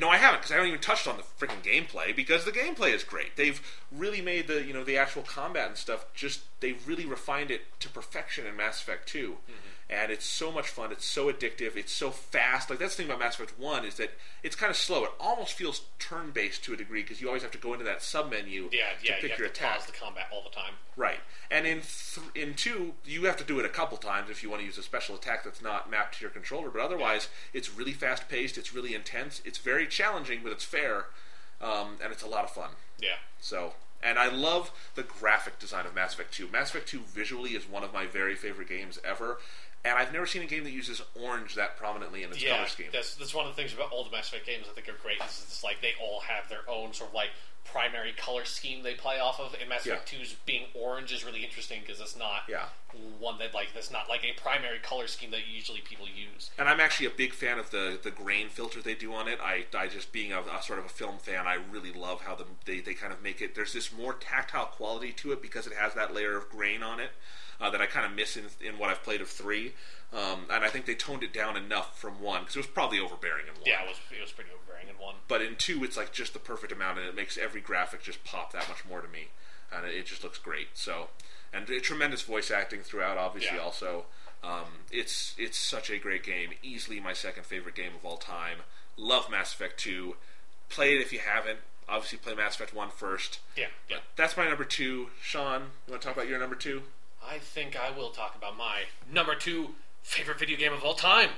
No, I haven't because I haven't even touched on the freaking gameplay because the gameplay is great. They've really made the you know the actual combat and stuff just they've really refined it to perfection in Mass Effect 2 mm-hmm. And it's so much fun. It's so addictive. It's so fast. Like that's the thing about Mass Effect One is that it's kind of slow. It almost feels turn-based to a degree because you always have to go into that sub menu Yeah, to yeah. You pick have your to attack. pause the combat all the time. Right. And in th- in two, you have to do it a couple times if you want to use a special attack that's not mapped to your controller. But otherwise, it's really fast paced. It's really intense. It's very challenging, but it's fair, um, and it's a lot of fun. Yeah. So, and I love the graphic design of Mass Effect 2. Mass Effect 2 visually is one of my very favorite games ever, and I've never seen a game that uses orange that prominently in its Yeah, color scheme. that's that's one of the things about all the Mass Effect games I think are great. Is it's like they all have their own sort of like primary color scheme they play off of. And Mass Yeah. Effect 2's being orange is really interesting because it's not Yeah. one that like that's not like a primary color scheme that usually people use. And I'm actually a big fan of the, the grain filter they do on it. I, I just being a, a sort of a film fan, I really love how the, they, they kind of make it. There's this more tactile quality to it because it has that layer of grain on it uh, that I kind of miss in, in what I've played of three. Um, and I think they toned it down enough from one because it was probably overbearing in one. Yeah, it was it was pretty overbearing in one. But in two, it's like just the perfect amount, and it makes every graphic just pop that much more to me, and it just looks great. So, and tremendous voice acting throughout. Obviously, Yeah. also, um, it's it's such a great game. Easily my second favorite game of all time. Love Mass Effect Two. Play it if you haven't. Obviously, play Mass Effect One first. Yeah, yeah. That's my number two. Sean, you want to talk about your number two? I think I will talk about my number two favorite video game of all time.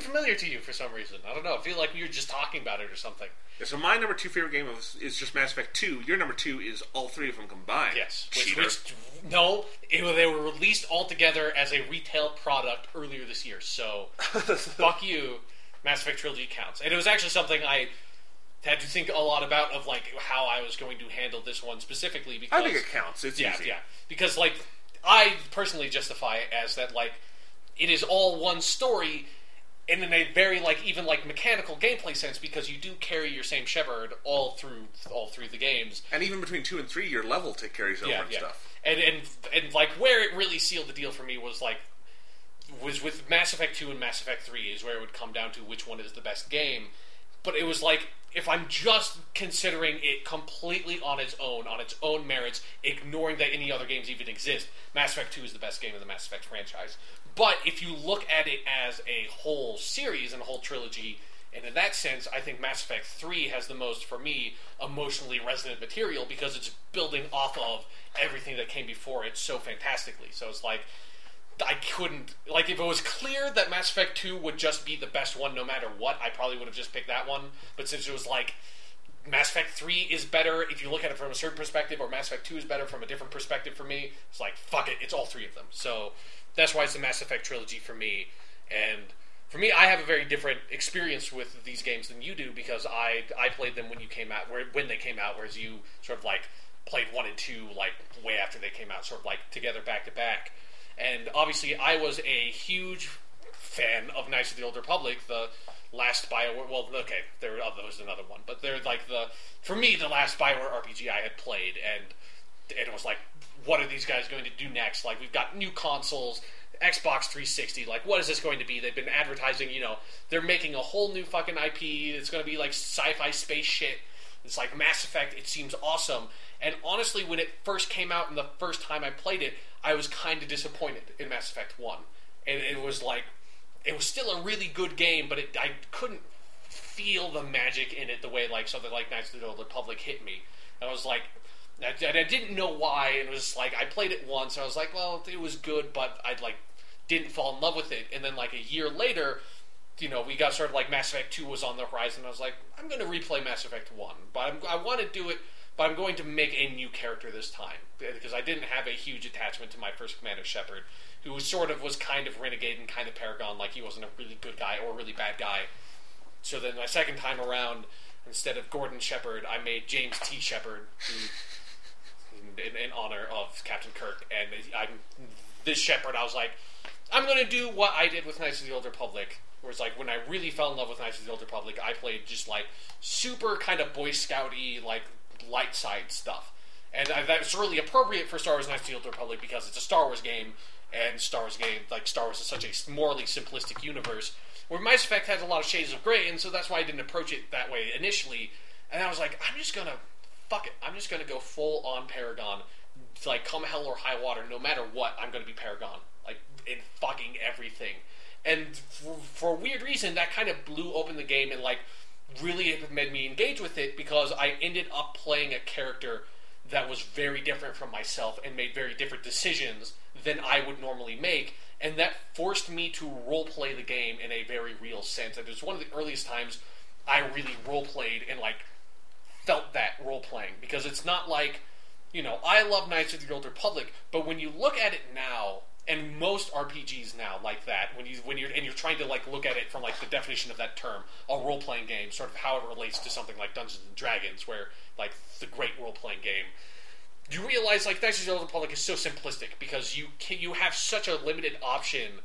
Familiar to you for some reason. I don't know. I feel like we were just talking about it or something. Yeah, so my number two favorite game is, is just Mass Effect Two. Your number two is all three of them combined. Yes. Which, Cheater. which no, it, they were released all together as a retail product earlier this year. So fuck you, Mass Effect trilogy counts. And it was actually something I had to think a lot about of like how I was going to handle this one specifically because I think it counts. It's yeah, easy. yeah. Because like I personally justify it as that like it is all one story and in a very like even like mechanical gameplay sense because you do carry your same Shepard all through all through the games. And even between two and three, your level take carries over Yeah, and yeah. stuff. And and and like where it really sealed the deal for me was like was with Mass Effect 2 and Mass Effect 3 is where it would come down to which one is the best game. But it was like if I'm just considering it completely on its own, on its own merits, ignoring that any other games even exist, Mass Effect 2 is the best game in the Mass Effect franchise. But if you look at it as a whole series and a whole trilogy, and in that sense, I think Mass Effect 3 has the most, for me, emotionally resonant material because it's building off of everything that came before it so fantastically. So it's like, I couldn't like if it was clear that Mass Effect Two would just be the best one no matter what, I probably would have just picked that one. But since it was like Mass Effect Three is better if you look at it from a certain perspective, or Mass Effect Two is better from a different perspective for me, it's like fuck it, it's all three of them. So that's why it's the Mass Effect trilogy for me. And for me, I have a very different experience with these games than you do because I I played them when you came out, where when they came out, whereas you sort of like played one and two like way after they came out, sort of like together back to back. And obviously, I was a huge fan of Knights of the Old Republic, the last Bioware. Well, okay, there oh, there was another one, but they're like the for me the last Bioware RPG I had played, and it was like, what are these guys going to do next? Like, we've got new consoles. Xbox 360, like, what is this going to be? They've been advertising, you know, they're making a whole new fucking IP. It's going to be like sci fi space shit. It's like Mass Effect. It seems awesome. And honestly, when it first came out and the first time I played it, I was kind of disappointed in Mass Effect 1. And it was like, it was still a really good game, but it, I couldn't feel the magic in it the way like something like Knights of the Old Republic hit me. I was like, and I didn't know why. And it was like I played it once. And I was like, well, it was good, but I like didn't fall in love with it. And then like a year later, you know, we got sort of like Mass Effect Two was on the horizon. I was like, I'm going to replay Mass Effect One, but I'm, I want to do it. But I'm going to make a new character this time because I didn't have a huge attachment to my first commander Shepard, who sort of was kind of renegade and kind of paragon, like he wasn't a really good guy or a really bad guy. So then my second time around, instead of Gordon Shepard, I made James T. Shepard, who, in, in honor of Captain Kirk. And I'm this Shepard. I was like, I'm going to do what I did with Knights of the Old Republic. Where it's like when I really fell in love with Knights of the Old Republic, I played just like super kind of Boy Scouty, like light side stuff. And I, that's really appropriate for Star Wars Knights of the Old Republic because it's a Star Wars game, and Star Wars game like Star Wars is such a morally simplistic universe. Where Mass Effect has a lot of shades of gray, and so that's why I didn't approach it that way initially. And I was like, I'm just gonna fuck it. I'm just gonna go full on Paragon. It's like come hell or high water, no matter what, I'm gonna be Paragon. Like in fucking everything. And for, for a weird reason, that kind of blew open the game and like really made me engage with it because I ended up playing a character that was very different from myself and made very different decisions than I would normally make. And that forced me to role play the game in a very real sense. And it was one of the earliest times I really role played and like felt that role playing because it's not like you know I love Knights of the Old Republic, but when you look at it now, and most RPGs now like that, when you when you're and you're trying to like look at it from like the definition of that term, a role playing game, sort of how it relates to something like Dungeons and Dragons, where like the great role playing game. You realize like Knights of the Old Republic is so simplistic because you can, you have such a limited option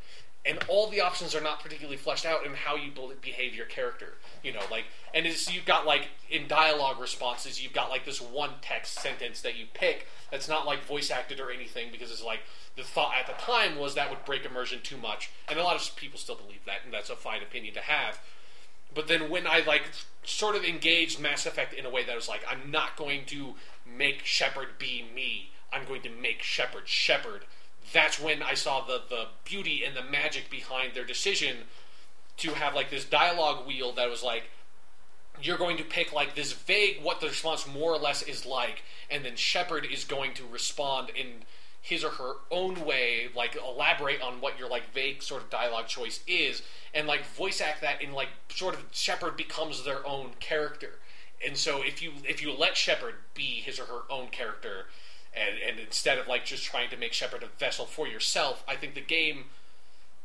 and all the options are not particularly fleshed out in how you behave your character. You know, like, and it's, you've got like in dialogue responses, you've got like this one text sentence that you pick that's not like voice acted or anything because it's like the thought at the time was that would break immersion too much, and a lot of people still believe that, and that's a fine opinion to have. But then when I like sort of engaged Mass Effect in a way that was like, I'm not going to make Shepard be me. I'm going to make Shepard Shepard that's when I saw the the beauty and the magic behind their decision to have like this dialogue wheel that was like you're going to pick like this vague what the response more or less is like, and then Shepard is going to respond in his or her own way, like elaborate on what your like vague sort of dialogue choice is, and like voice act that in like sort of Shepard becomes their own character. And so if you if you let Shepard be his or her own character, and and instead of like just trying to make Shepard a vessel for yourself, I think the game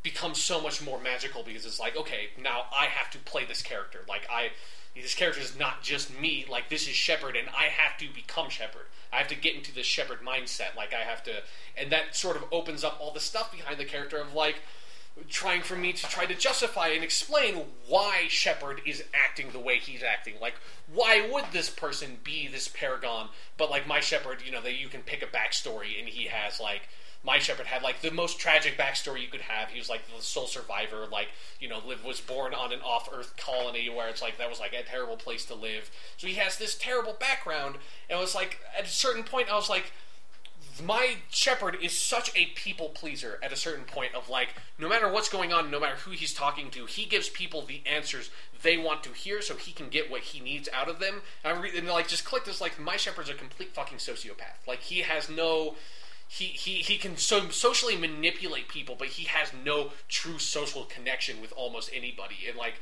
becomes so much more magical because it's like, okay, now I have to play this character. Like I this character is not just me, like this is Shepard and I have to become Shepard. I have to get into this Shepard mindset. Like I have to and that sort of opens up all the stuff behind the character of like trying for me to try to justify and explain why Shepard is acting the way he's acting. Like, why would this person be this paragon? But like my Shepard, you know, that you can pick a backstory, and he has like my Shepard had like the most tragic backstory you could have. He was like the sole survivor, like you know, live was born on an off-Earth colony where it's like that was like a terrible place to live. So he has this terrible background, and it was like at a certain point, I was like my Shepard is such a people pleaser at a certain point of like no matter what's going on no matter who he's talking to he gives people the answers they want to hear so he can get what he needs out of them and, re- and like just click this like my Shepard's a complete fucking sociopath like he has no he, he, he can so socially manipulate people but he has no true social connection with almost anybody. And like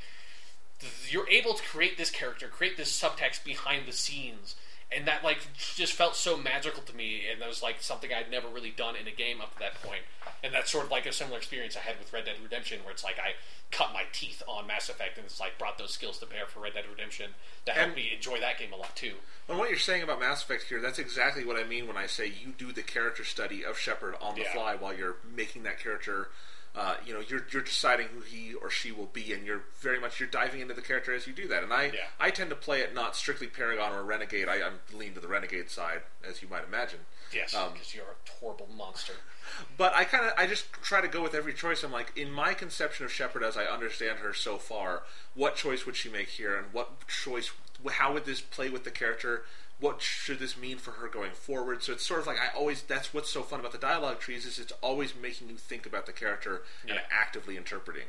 you're able to create this character create this subtext behind the scenes and that like just felt so magical to me and that was like something i'd never really done in a game up to that point and that's sort of like a similar experience i had with red dead redemption where it's like i cut my teeth on mass effect and it's like brought those skills to bear for red dead redemption to help and, me enjoy that game a lot too and what you're saying about mass effect here that's exactly what i mean when i say you do the character study of shepard on the yeah. fly while you're making that character uh, you know, you're you're deciding who he or she will be, and you're very much you're diving into the character as you do that. And I yeah. I tend to play it not strictly Paragon or Renegade. I, I'm lean to the Renegade side, as you might imagine. Yes, because um, you're a horrible monster. But I kind of I just try to go with every choice. I'm like, in my conception of Shepard, as I understand her so far, what choice would she make here, and what choice? How would this play with the character? What should this mean for her going forward? So it's sort of like I always that's what's so fun about the dialogue trees is it's always making you think about the character yeah. and actively interpreting.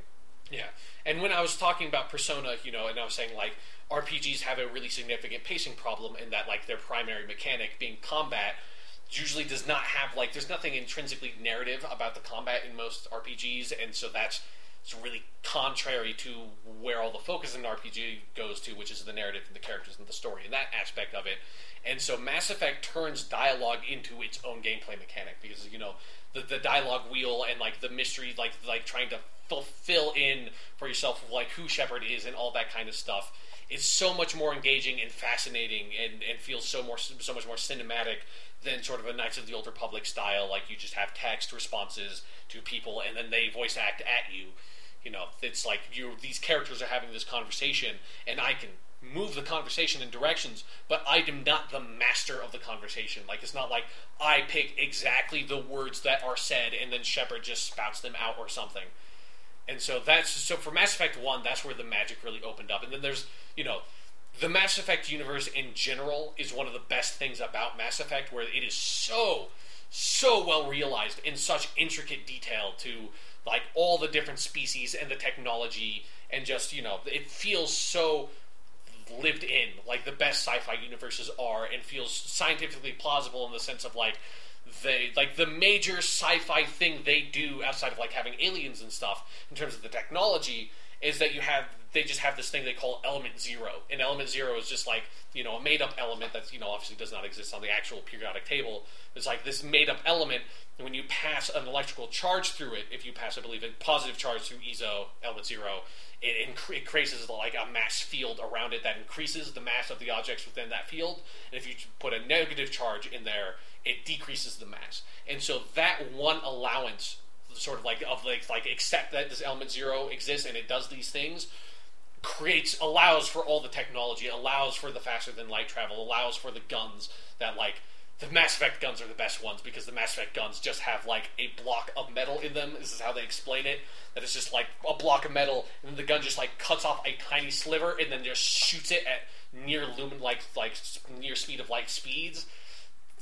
Yeah. And when I was talking about Persona, you know, and I was saying like RPGs have a really significant pacing problem in that like their primary mechanic being combat usually does not have like there's nothing intrinsically narrative about the combat in most RPGs and so that's it's really contrary to where all the focus in an RPG goes to, which is the narrative and the characters and the story and that aspect of it. And so Mass Effect turns dialogue into its own gameplay mechanic because you know the, the dialogue wheel and like the mystery, like like trying to fulfill in for yourself like who Shepard is and all that kind of stuff is so much more engaging and fascinating and, and feels so more so much more cinematic than sort of a Knights of the Old Republic style. Like you just have text responses to people and then they voice act at you. You know, it's like you these characters are having this conversation, and I can move the conversation in directions, but I am not the master of the conversation. Like it's not like I pick exactly the words that are said and then Shepard just spouts them out or something. And so that's so for Mass Effect 1, that's where the magic really opened up. And then there's, you know, the Mass Effect universe in general is one of the best things about Mass Effect where it is so so well realized in such intricate detail to like all the different species and the technology and just you know it feels so lived in, like the best sci-fi universes are, and feels scientifically plausible in the sense of like they like the major sci-fi thing they do outside of like having aliens and stuff in terms of the technology is that you have they just have this thing they call element zero. And element zero is just like you know a made up element that you know obviously does not exist on the actual periodic table. It's like this made up element and when you pass an electrical charge through it if you pass i believe a positive charge through eezo element zero it, incre- it creates like a mass field around it that increases the mass of the objects within that field. And if you put a negative charge in there it decreases the mass. And so that one allowance sort of like of like like accept that this element zero exists and it does these things creates allows for all the technology allows for the faster than light travel allows for the guns that like the Mass Effect guns are the best ones because the Mass Effect guns just have like a block of metal in them. This is how they explain it. That it's just like a block of metal, and the gun just like cuts off a tiny sliver and then just shoots it at near lumen like like near speed of light speeds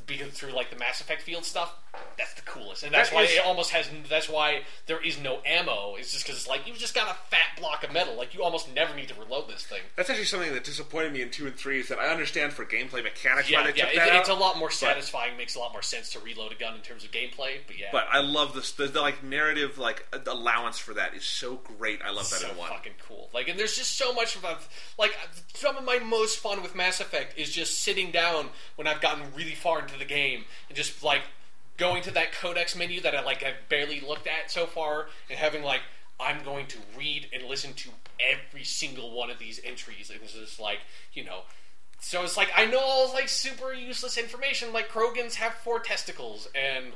because through like the Mass Effect field stuff, that's the coolest, and that's That why is- it almost has. That's why there is no ammo. It's just because it's like you've just got a fat block of metal. Like you almost never need to reload this thing. That's actually something that disappointed me in two and three. Is that I understand for gameplay mechanics Yeah, why they yeah, took it, that it's a lot more satisfying. Makes a lot more sense to reload a gun in terms of gameplay. But yeah, But I love this. The, the like narrative like uh, allowance for that is so great. I love that so in one. fucking cool. Like, and there's just so much about like uh, some of my most fun with Mass Effect is just sitting down when I've gotten really far into the game and just like going to that codex menu that I like I've barely looked at so far and having like I'm going to read and listen to every single one of these entries and it's just like you know. So it's like I know all this like super useless information like Krogans have four testicles and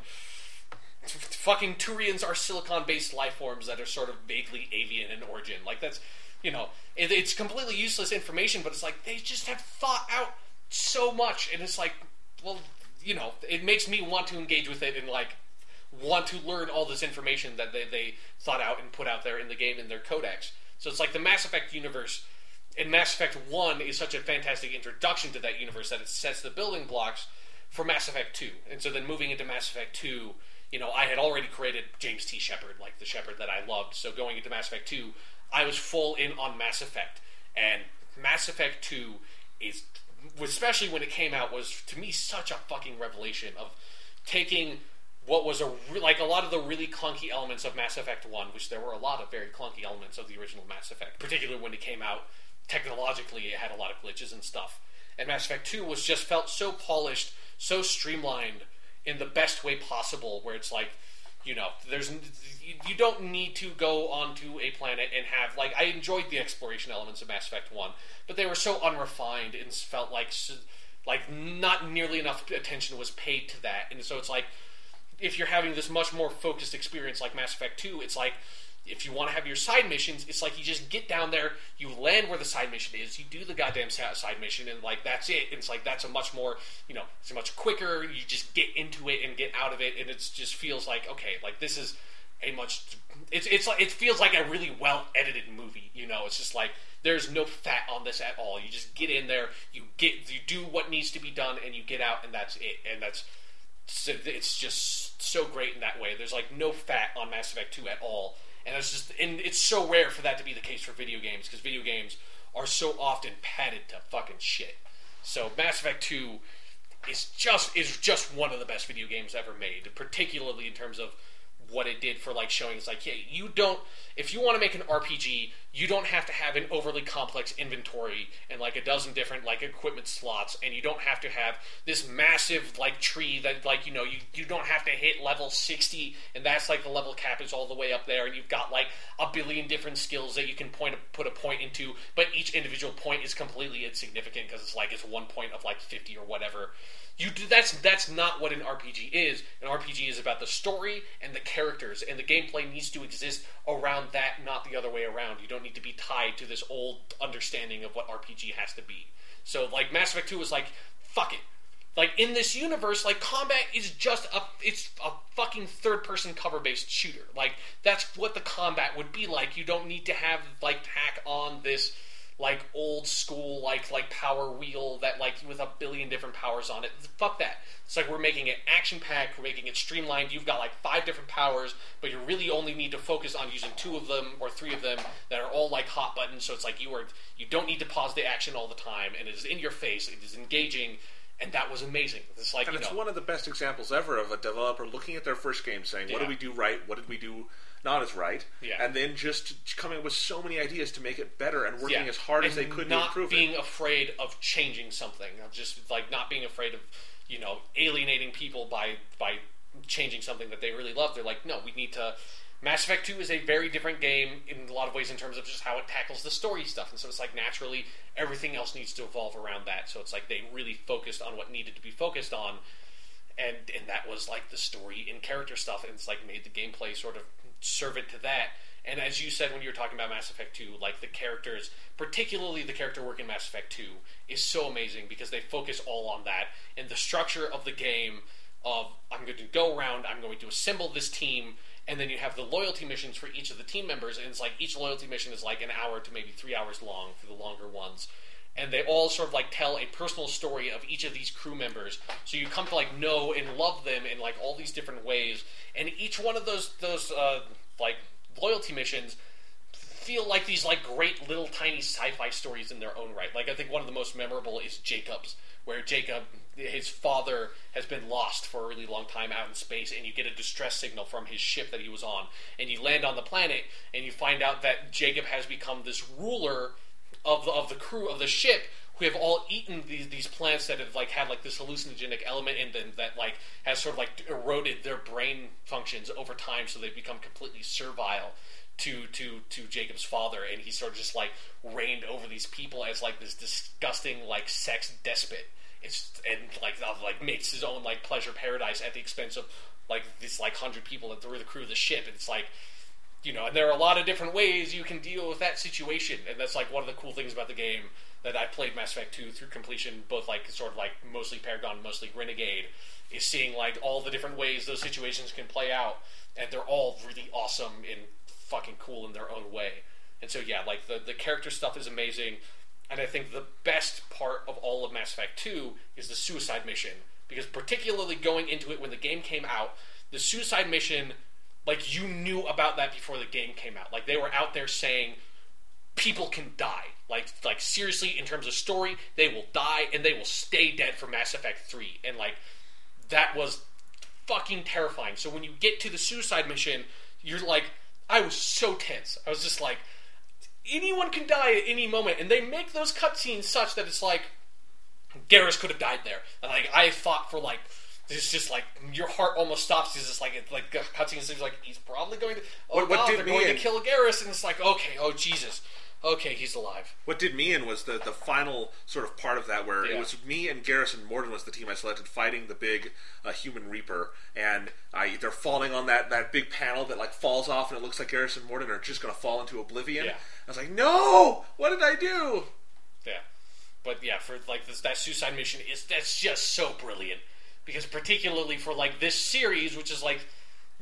fucking Turians are silicon-based life forms that are sort of vaguely avian in origin. Like that's, you know, it, it's completely useless information, but it's like they just have thought out so much, and it's like, well, you know, it makes me want to engage with it and like want to learn all this information that they, they thought out and put out there in the game in their codex. So it's like the Mass Effect universe. And Mass Effect 1 is such a fantastic introduction to that universe that it sets the building blocks for Mass Effect 2. And so then moving into Mass Effect 2, you know, I had already created James T. Shepard, like the Shepard that I loved. So going into Mass Effect 2, I was full in on Mass Effect. And Mass Effect 2 is, especially when it came out, was to me such a fucking revelation of taking what was a re- like a lot of the really clunky elements of Mass Effect 1, which there were a lot of very clunky elements of the original Mass Effect, particularly when it came out technologically, it had a lot of glitches and stuff. And Mass Effect 2 was just felt so polished, so streamlined in the best way possible, where it's like, you know, there's you, don't need to go onto a planet and have like I enjoyed the exploration elements of Mass Effect 1, but they were so unrefined and felt like like not nearly enough attention was paid to that. And so it's like if you're having this much more focused experience like Mass Effect 2, it's like if you want to have your side missions, it's like you just get down there, you land where the side mission is, you do the goddamn side mission, and like that's it. And it's like that's a much more, you know, it's much quicker. You just get into it and get out of it, and it just feels like okay, like this is a much. It's it's like it feels like a really well edited movie. You know, it's just like there's no fat on this at all. You just get in there, you get you do what needs to be done, and you get out, and that's it. And that's it's just so great in that way. There's like no fat on Mass Effect 2 at all, and it's just and it's so rare for that to be the case for video games because video games are so often padded to fucking shit. So Mass Effect 2 is just is just one of the best video games ever made, particularly in terms of what it did for like showing it's like yeah you don't if you want to make an rpg you don't have to have an overly complex inventory and like a dozen different like equipment slots and you don't have to have this massive like tree that like you know you, you don't have to hit level 60 and that's like the level cap is all the way up there and you've got like a billion different skills that you can point put a point into but each individual point is completely insignificant because it's like it's one point of like 50 or whatever you do that's that's not what an RPG is. An RPG is about the story and the characters, and the gameplay needs to exist around that, not the other way around. You don't need to be tied to this old understanding of what RPG has to be. So, like Mass Effect Two was like, fuck it. Like in this universe, like combat is just a it's a fucking third person cover based shooter. Like that's what the combat would be like. You don't need to have like tack on this like old school like like power wheel that like with a billion different powers on it. Fuck that. It's like we're making it action packed, we're making it streamlined. You've got like five different powers, but you really only need to focus on using two of them or three of them that are all like hot buttons, so it's like you are you don't need to pause the action all the time, and it is in your face. It is engaging, and that was amazing. It's like And it's know, one of the best examples ever of a developer looking at their first game, saying, "What Yeah. did we do right? What did we do not as right?" Yeah. And then just coming up with so many ideas to make it better and working yeah. as hard as they could to not improve being it. afraid of changing something, of just like not being afraid of you know alienating people by by changing something that they really love. They're like, no, we need to. Mass Effect 2 is a very different game in a lot of ways in terms of just how it tackles the story stuff. And so it's like naturally everything else needs to evolve around that. So it's like they really focused on what needed to be focused on. And and that was like the story and character stuff. And it's like made the gameplay sort of serve it to that. And as you said when you were talking about Mass Effect 2, like the characters, particularly the character work in Mass Effect 2, is so amazing because they focus all on that. And the structure of the game of I'm going to go around, I'm going to assemble this team, and then you have the loyalty missions for each of the team members, and it's like each loyalty mission is like an hour to maybe three hours long for the longer ones. And they all sort of like tell a personal story of each of these crew members, so you come to like know and love them in like all these different ways. And each one of those those uh, like loyalty missions feel like these like great little tiny sci-fi stories in their own right. Like I think one of the most memorable is Jacob's, where Jacob, his father, has been lost for a really long time out in space, and you get a distress signal from his ship that he was on, and you land on the planet, and you find out that Jacob has become this ruler of the, of the crew of the ship who have all eaten these these plants that have like had like this hallucinogenic element in them that like has sort of like eroded their brain functions over time, so they've become completely servile to to to Jacob's father, and he sort of just like reigned over these people as like this disgusting like sex despot. It's and like like makes his own like pleasure paradise at the expense of like this like hundred people that were the crew of the ship, and it's like you know, and there are a lot of different ways you can deal with that situation, and that's like one of the cool things about the game that I played Mass Effect 2 through completion, both like sort of like mostly Paragon, mostly Renegade, is seeing like all the different ways those situations can play out, and they're all really awesome and fucking cool in their own way. And so yeah, like the the character stuff is amazing, and I think the best part of all of Mass Effect 2 is the suicide mission because particularly going into it when the game came out, the suicide mission like you knew about that before the game came out. Like they were out there saying people can die. Like like seriously in terms of story, they will die and they will stay dead for Mass Effect 3. And like that was fucking terrifying. So when you get to the suicide mission, you're like I was so tense. I was just like anyone can die at any moment and they make those cutscenes such that it's like Garrus could have died there. And like I fought for like it's just like your heart almost stops. It's just like it's like cutscene seems like he's probably going to. Oh What- what God, did they're going and- to kill Garrus, and it's like okay, oh Jesus, okay, he's alive. What did me in was the, the final sort of part of that where it was me and Garrus and Mordin was the team I selected fighting the big uh, human reaper and I, they're falling on that, that big panel that like falls off and it looks like Garrus and Mordin are just going to fall into oblivion. Yeah. I was like, no! What did I do? Yeah, but yeah, for like this that suicide mission is that's just so brilliant because particularly for like this series, which is like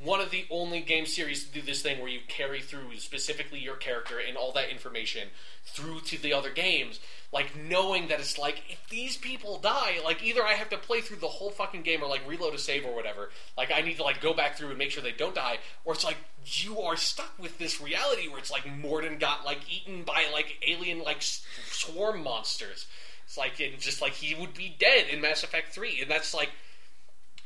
one of the only game series to do this thing where you carry through specifically your character and all that information through to the other games. Like knowing that it's like if these people die, like either I have to play through the whole fucking game or like reload a save or whatever. Like I need to like go back through and make sure they don't die, or it's like you are stuck with this reality where it's like Mordin got like eaten by like alien like s- swarm monsters. It's like it just like he would be dead in Mass Effect Three, and that's like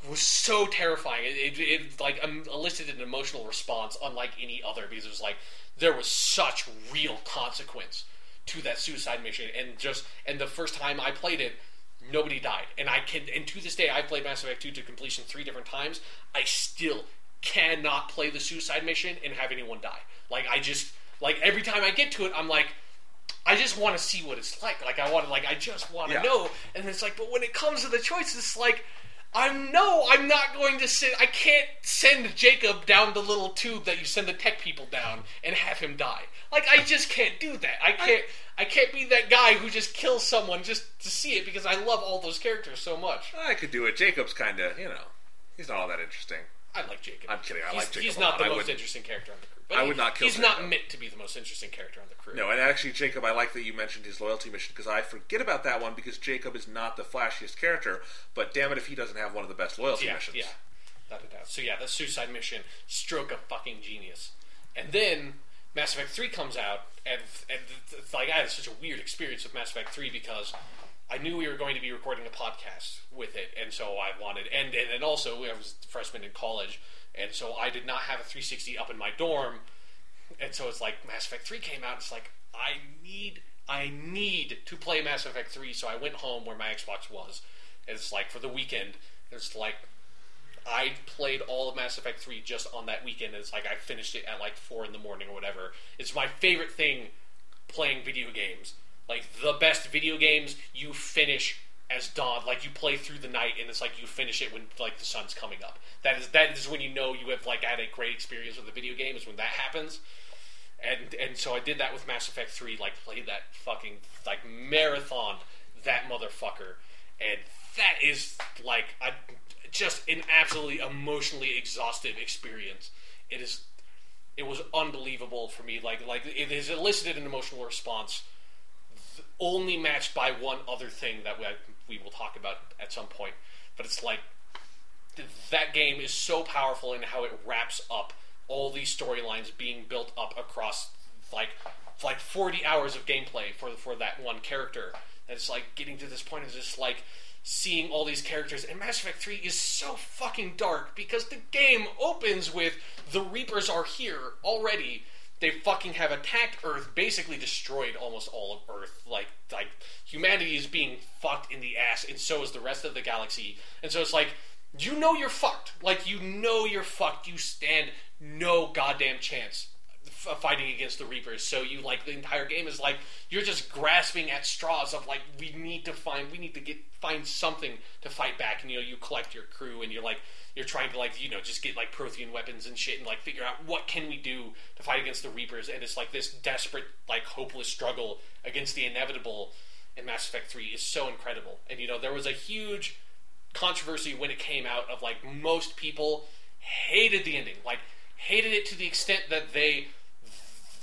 was so terrifying. It, it, it like um, elicited an emotional response unlike any other because it was like there was such real consequence to that suicide mission, and just and the first time I played it, nobody died, and I can and to this day I've played Mass Effect two to completion three different times. I still cannot play the suicide mission and have anyone die. Like I just like every time I get to it, I'm like. I just want to see what it's like. Like I want to, like I just want to Yeah. know. And it's like, but when it comes to the choice, it's like, I'm no, I'm not going to send. I can't send Jacob down the little tube that you send the tech people down and have him die. Like I just can't do that. I can't. I can't be that guy who just kills someone just to see it because I love all those characters so much. I could do it. Jacob's kind of, you know, he's not all that interesting. I like Jacob. I'm kidding. I he's, like Jacob He's not the most interesting character on the crew. But I would not kill him. He's not meant to be the most interesting character on the crew. No, and actually, Jacob, I like that you mentioned his loyalty mission because I forget about that one because Jacob is not the flashiest character, but damn it if he doesn't have one of the best loyalty yeah, missions. Yeah, without a doubt. So yeah, the suicide mission, stroke of fucking genius. And then Mass Effect 3 comes out, and, and it's like I had such a weird experience with Mass Effect 3 because I knew we were going to be recording a podcast with it, and so I wanted, and and, and also I was a freshman in college, and so I did not have a 360 up in my dorm, and so it's like Mass Effect 3 came out. It's like I need, I need to play Mass Effect 3, so I went home where my Xbox was. And it's like for the weekend, it's like I played all of Mass Effect 3 just on that weekend. And it's like I finished it at like 4 in the morning or whatever. It's my favorite thing playing video games. Like the best video games, you finish as dawn. Like you play through the night, and it's like you finish it when like the sun's coming up. That is that is when you know you have like had a great experience with the video game. Is when that happens. And and so I did that with Mass Effect 3. Like played that fucking like marathon that motherfucker, and that is like a, just an absolutely emotionally exhaustive experience. It is. It was unbelievable for me. Like like it has elicited an emotional response only matched by one other thing that we, we will talk about at some point. But it's like that game is so powerful in how it wraps up all these storylines being built up across like like 40 hours of gameplay for for that one character. And it's like getting to this point is just like seeing all these characters. And Mass Effect 3 is so fucking dark because the game opens with the Reapers are here already they fucking have attacked Earth, basically destroyed almost all of Earth. Like like humanity is being fucked in the ass, and so is the rest of the galaxy. And so it's like you know you're fucked. Like you know you're fucked. You stand no goddamn chance f- uh, fighting against the Reapers. So you like the entire game is like you're just grasping at straws of like we need to find we need to get find something to fight back. And you know you collect your crew and you're like you're trying to like you know just get like Prothean weapons and shit and like figure out what can we do to fight against the Reapers. And it's like this desperate like hopeless struggle against the inevitable. in Mass Effect 3 is so incredible. And you know, there was a huge controversy when it came out of like most people hated the ending. Like hated it to the extent that they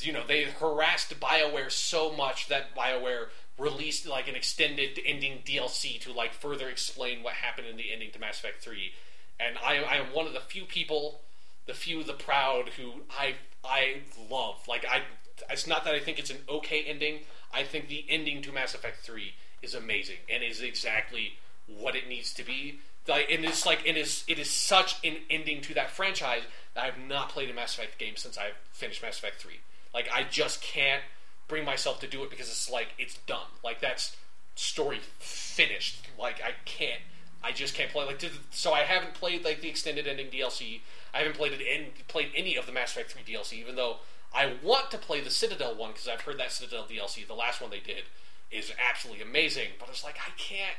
you know, they harassed BioWare so much that BioWare released like an extended ending DLC to like further explain what happened in the ending to Mass Effect 3. And I, I am one of the few people, the few, the proud, who I I love. Like I, it's not that I think it's an okay ending. I think the ending to Mass Effect 3 is amazing and is exactly what it needs to be. Like, and it's like it is it is such an ending to that franchise that I have not played a Mass Effect game since I finished Mass Effect 3. Like I just can't bring myself to do it because it's like it's done. Like that's story finished. Like I can't. I just can't play. Like so, I haven't played like the extended ending DLC. I haven't played it in played any of the Mass Effect 3 DLC, even though I want to play the Citadel one because I've heard that Citadel DLC, the last one they did, is absolutely amazing. But it's like I can't.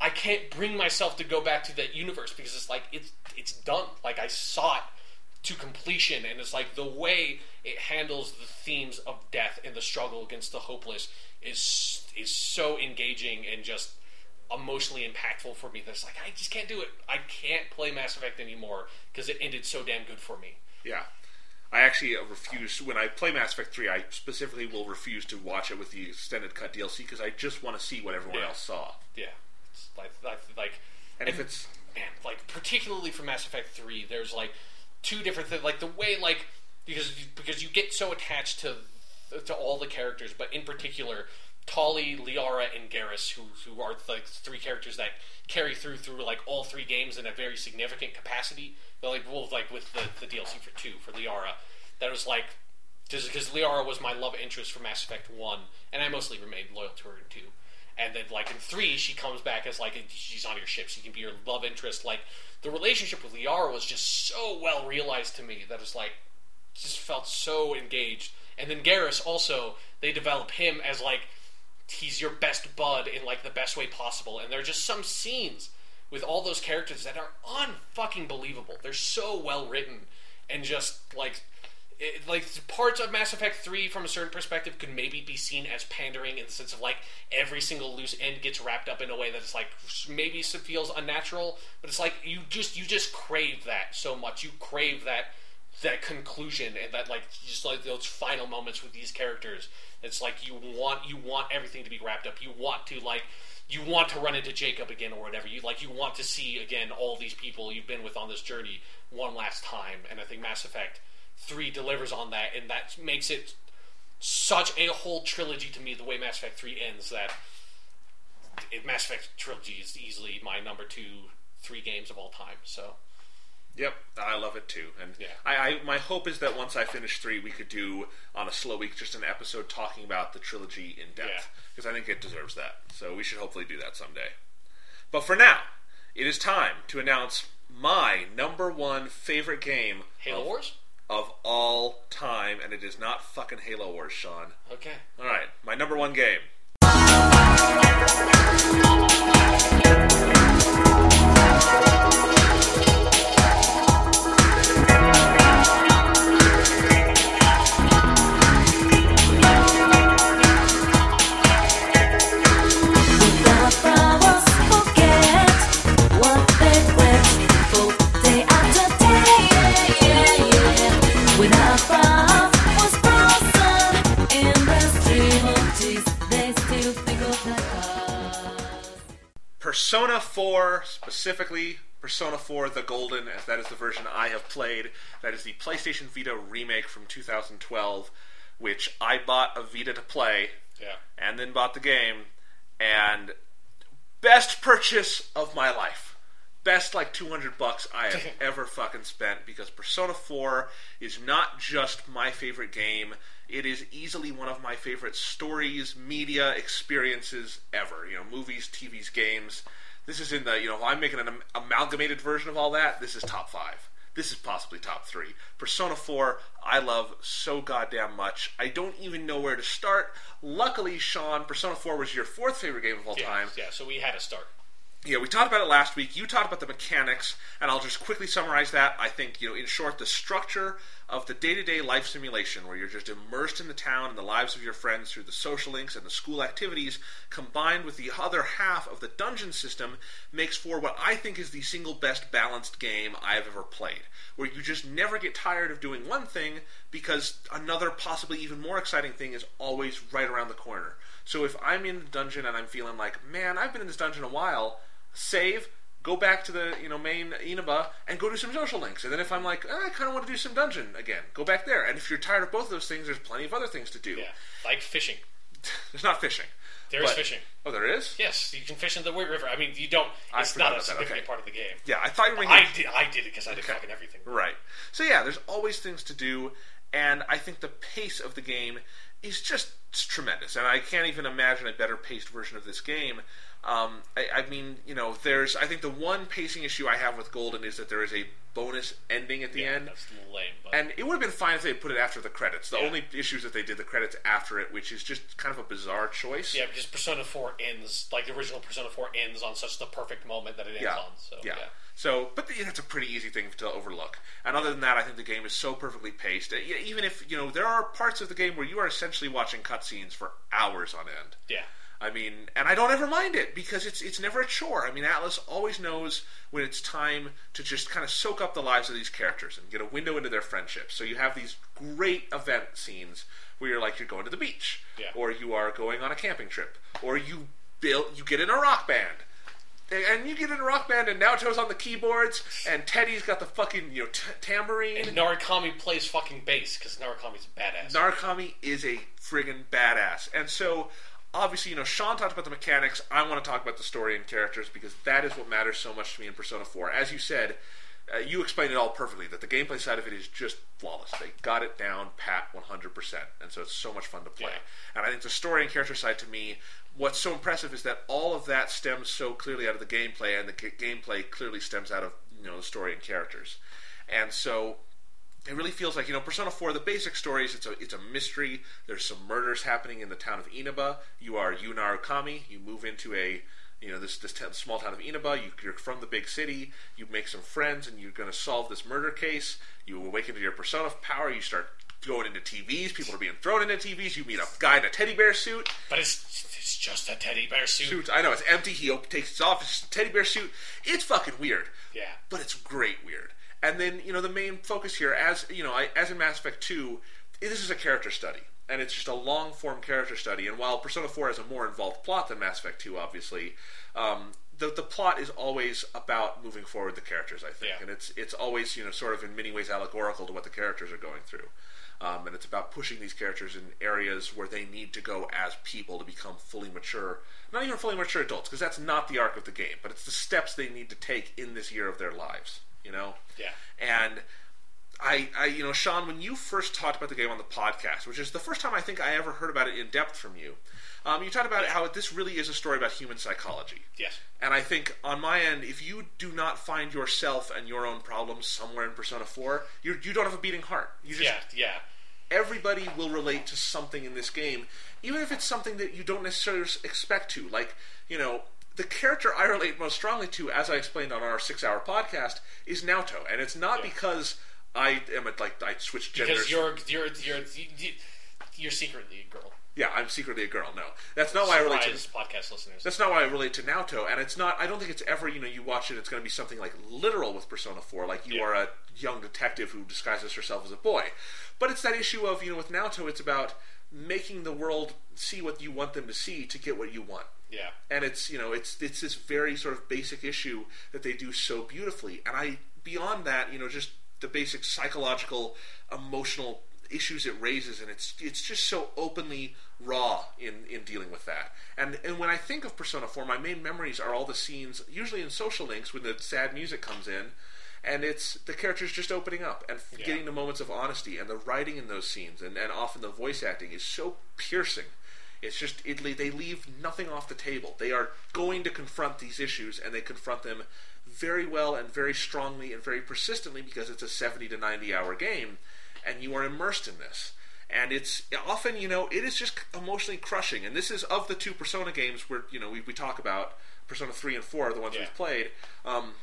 I can't bring myself to go back to that universe because it's like it's it's done. Like I saw it to completion, and it's like the way it handles the themes of death and the struggle against the hopeless is is so engaging and just emotionally impactful for me. That's like I just can't do it. I can't play Mass Effect anymore because it ended so damn good for me. Yeah. I actually uh, refuse when I play Mass Effect 3. I specifically will refuse to watch it with the extended cut DLC because I just want to see what everyone Yeah. else saw. Yeah, it's like like, like And if it's man, like particularly for Mass Effect Three, there's like two different things. Like the way like because because you get so attached to to all the characters, but in particular. Tali, Liara, and Garrus, who who are like three characters that carry through through like all three games in a very significant capacity. But like well, like with the, the DLC for two for Liara, that was like because Liara was my love interest for Mass Effect One, and I mostly remained loyal to her in two. And then, like in three, she comes back as like she's on your ship. She can be your love interest. Like the relationship with Liara was just so well realized to me that it's like just felt so engaged. And then Garrus also they develop him as like he's your best bud in like the best way possible. And there are just some scenes with all those characters that are unfucking believable. They're so well written and just like it, like parts of Mass Effect 3 from a certain perspective could maybe be seen as pandering in the sense of like every single loose end gets wrapped up in a way that it's like maybe feels unnatural but it's like you just you just crave that so much you crave that that conclusion and that like just like those final moments with these characters it's like you want you want everything to be wrapped up you want to like you want to run into Jacob again or whatever you like you want to see again all these people you've been with on this journey one last time and I think Mass Effect Three delivers on that, and that makes it such a whole trilogy to me. The way Mass Effect Three ends, that Mass Effect trilogy is easily my number two, three games of all time. So Yep, I love it too. And Yeah. I, I, my hope is that once I finish three, we could do on a slow week just an episode talking about the trilogy in depth because I think it deserves that. So we should hopefully do that someday. But for now, it is time to announce my number one favorite game Halo of, Wars. of all time, and it is not fucking Halo Wars, Sean. Okay. All right, my number one game. Persona 4, specifically Persona 4 The Golden, as that is the version I have played. That is the PlayStation Vita remake from 2012, which I bought a Vita to play Yeah. and then bought the game. And best purchase of my life. Best like 200 bucks I have ever fucking spent because Persona 4 is not just my favorite game, it is easily one of my favorite stories, media, experiences ever. You know, movies, TVs, games. This is in the, you know, I'm making an am- amalgamated version of all that, this is top 5. This is possibly top 3. Persona 4 I love so goddamn much. I don't even know where to start. Luckily, Sean, Persona 4 was your fourth favorite game of all Yeah. time. Yeah. So we had to start. Yeah, we talked about it last week. You talked about the mechanics, and I'll just quickly summarize that. I think, you know, in short, the structure of the day to day life simulation, where you're just immersed in the town and the lives of your friends through the social links and the school activities, combined with the other half of the dungeon system, makes for what I think is the single best balanced game I've ever played. Where you just never get tired of doing one thing because another, possibly even more exciting thing is always right around the corner. So if I'm in the dungeon and I'm feeling like, man, I've been in this dungeon a while, save, go back to the you know main Inaba and go do some social links. And then if I'm like, "Ah, I kind of want to do some dungeon again, go back there. And if you're tired of both of those things, there's plenty of other things to do. Yeah. Like fishing. There's not fishing. There is But- fishing. Oh, there is. Yes, you can fish in the White River. I mean, you don't. It's not a significant okay. part of the game. Yeah, I thought you were. I did. I did it because I did Okay. fucking everything. Right. So yeah, there's always things to do, and I think the pace of the game is just tremendous, and I can't even imagine a better paced version of this game. Um, I, I mean, you know, there's. I think the one pacing issue I have with Golden is that there is a bonus ending at the Yeah, end. that's lame. But And it would have been fine if they put it after the credits. The Yeah. only issue is that they did the credits after it, which is just kind of a bizarre choice. yeah, because Persona Four ends like the original Persona Four ends on such the perfect moment that it ends Yeah. on. So yeah. So, but the, that's a pretty easy thing to overlook. And other than that, I think the game is so perfectly paced. Even if you know there are parts of the game where you are essentially watching cutscenes for hours on end. Yeah. I mean, and I don't ever mind it because it's it's never a chore. I mean, Atlus always knows when it's time to just kind of soak up the lives of these characters and get a window into their friendships. So you have these great event scenes where you're like you're going to the beach, Yeah. or you are going on a camping trip, or you build you get in a rock band. And you get in a rock band, and Naoto's on the keyboards, and Teddy's got the fucking you know t- tambourine. And Narukami plays fucking bass because Narukami's a badass. Narukami is a friggin' badass. And so, obviously, you know, Sean talked about the mechanics. I want to talk about the story and characters because that is what matters so much to me in Persona 4. As you said, uh, you explained it all perfectly that the gameplay side of it is just flawless. They got it down pat 100%. And so it's so much fun to play. Yeah. And I think the story and character side to me, what's so impressive is that all of that stems so clearly out of the gameplay, and the g- gameplay clearly stems out of you know the story and characters. And so it really feels like you know Persona 4 the basic story is it's a it's a mystery. There's some murders happening in the town of Inaba. You are Yu Narukami you move into a you know this this t- small town of Inaba. You, you're from the big city. You make some friends and you're going to solve this murder case. You awaken to your persona power. You start going into TVs people are being thrown into TVs you meet a guy in a teddy bear suit. But it's it's just a teddy bear suit. suit I know it's empty. He op- takes it off his teddy bear suit. It's fucking weird. Yeah. but it's great weird. And then you know the main focus here, as you know, I, as in Mass Effect Two, this is a character study. and it's just a long form character study. And while Persona 4 has a more involved plot than Mass Effect 2, obviously, um, the the plot is always about moving forward the characters. I think, Yeah. and it's it's always you know sort of in many ways allegorical to what the characters are going through. Um, and it's about pushing these characters in areas where they need to go as people to become fully mature, not even fully mature adults, because that's not the arc of the game, but it's the steps they need to take in this year of their lives, you know? Yeah. And I, I, you know, Sean, when you first talked about the game on the podcast, which is the first time I think I ever heard about it in depth from you, um, you talked about how this really is a story about human psychology. Yes. And I think on my end, if you do not find yourself and your own problems somewhere in Persona 4, you're, you don't have a beating heart. You just, Yeah. Yeah. everybody will relate to something in this game, even if it's something that you don't necessarily expect to. Like, you know, the character I relate most strongly to, as I explained on our six-hour podcast, is Naoto, and it's not Yeah. because I am a, like I switched genders. Because you're you're you're you- you're secretly a girl. yeah, I'm secretly a girl. No, that's not why I relate to. Surprise, podcast listeners. That's not why I relate to Naoto, and it's not. I don't think it's ever. You know, you watch it, it's going to be something like literal with Persona Four, like you Yeah. are a young detective who disguises herself as a boy. But it's that issue of you know, with Naoto, it's about making the world see what you want them to see to get what you want. yeah. And it's you know, it's it's this very sort of basic issue that they do so beautifully. And I beyond that, you know, just the basic psychological, emotional issues it raises, and it's it's just so openly raw in in dealing with that. And and when I think of Persona 4, my main memories are all the scenes, usually in social links, when the sad music comes in. And it's the characters just opening up and Yeah. getting the moments of honesty, and the writing in those scenes, and, and often the voice acting is so piercing. It's just it, they leave nothing off the table. They are going to confront these issues, and they confront them very well and very strongly and very persistently because it's a 70 to 90 hour game, and you are immersed in this. And it's often, you know, it is just emotionally crushing. And this is of the two Persona games where you know we, we talk about Persona 3 and 4 are the ones Yeah. we've played. Um,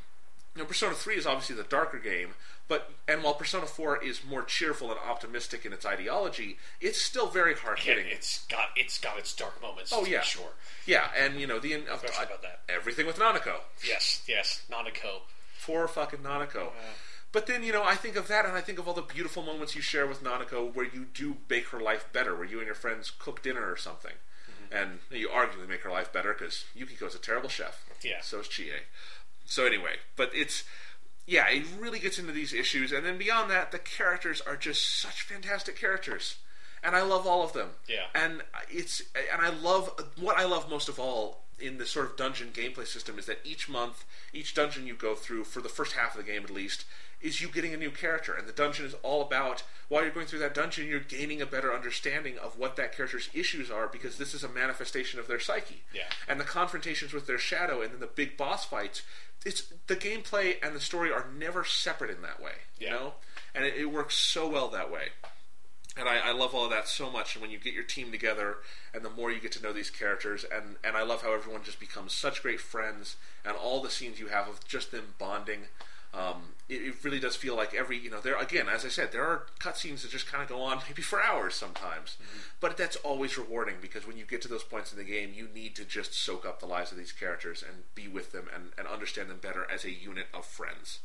you know, Persona 3 is obviously the darker game, but and while Persona 4 is more cheerful and optimistic in its ideology, it's still very hard hitting. it's got it's got its dark moments. Oh yeah, sure. Yeah, and you know the of, Especially about that. everything with Nanako, Yes, yes, Nanako. poor fucking Nanako. But then you know I think of that, and I think of all the beautiful moments you share with Nanako, where you do make her life better, where you and your friends cook dinner or something, mm-hmm. and you arguably make her life better because Yukiko's a terrible chef. Yeah. So is Chie. So anyway, but it's yeah, it really gets into these issues, and then beyond that, the characters are just such fantastic characters, and I love all of them. Yeah. and it's and I love what I love most of all in the sort of dungeon gameplay system is that each month, each dungeon you go through for the first half of the game at least, is you getting a new character, and the dungeon is all about while you're going through that dungeon, you're gaining a better understanding of what that character's issues are because this is a manifestation of their psyche Yeah. and the confrontations with their shadow and then the big boss fights it's the gameplay and the story are never separate in that way you Yeah. know and it, it works so well that way and I, I love all of that so much and when you get your team together and the more you get to know these characters and, and i love how everyone just becomes such great friends and all the scenes you have of just them bonding um, it, it really does feel like every you know there again as I said there are cutscenes that just kind of go on maybe for hours sometimes, but that's always rewarding because when you get to those points in the game you need to just soak up the lives of these characters and be with them and, and understand them better as a unit of friends,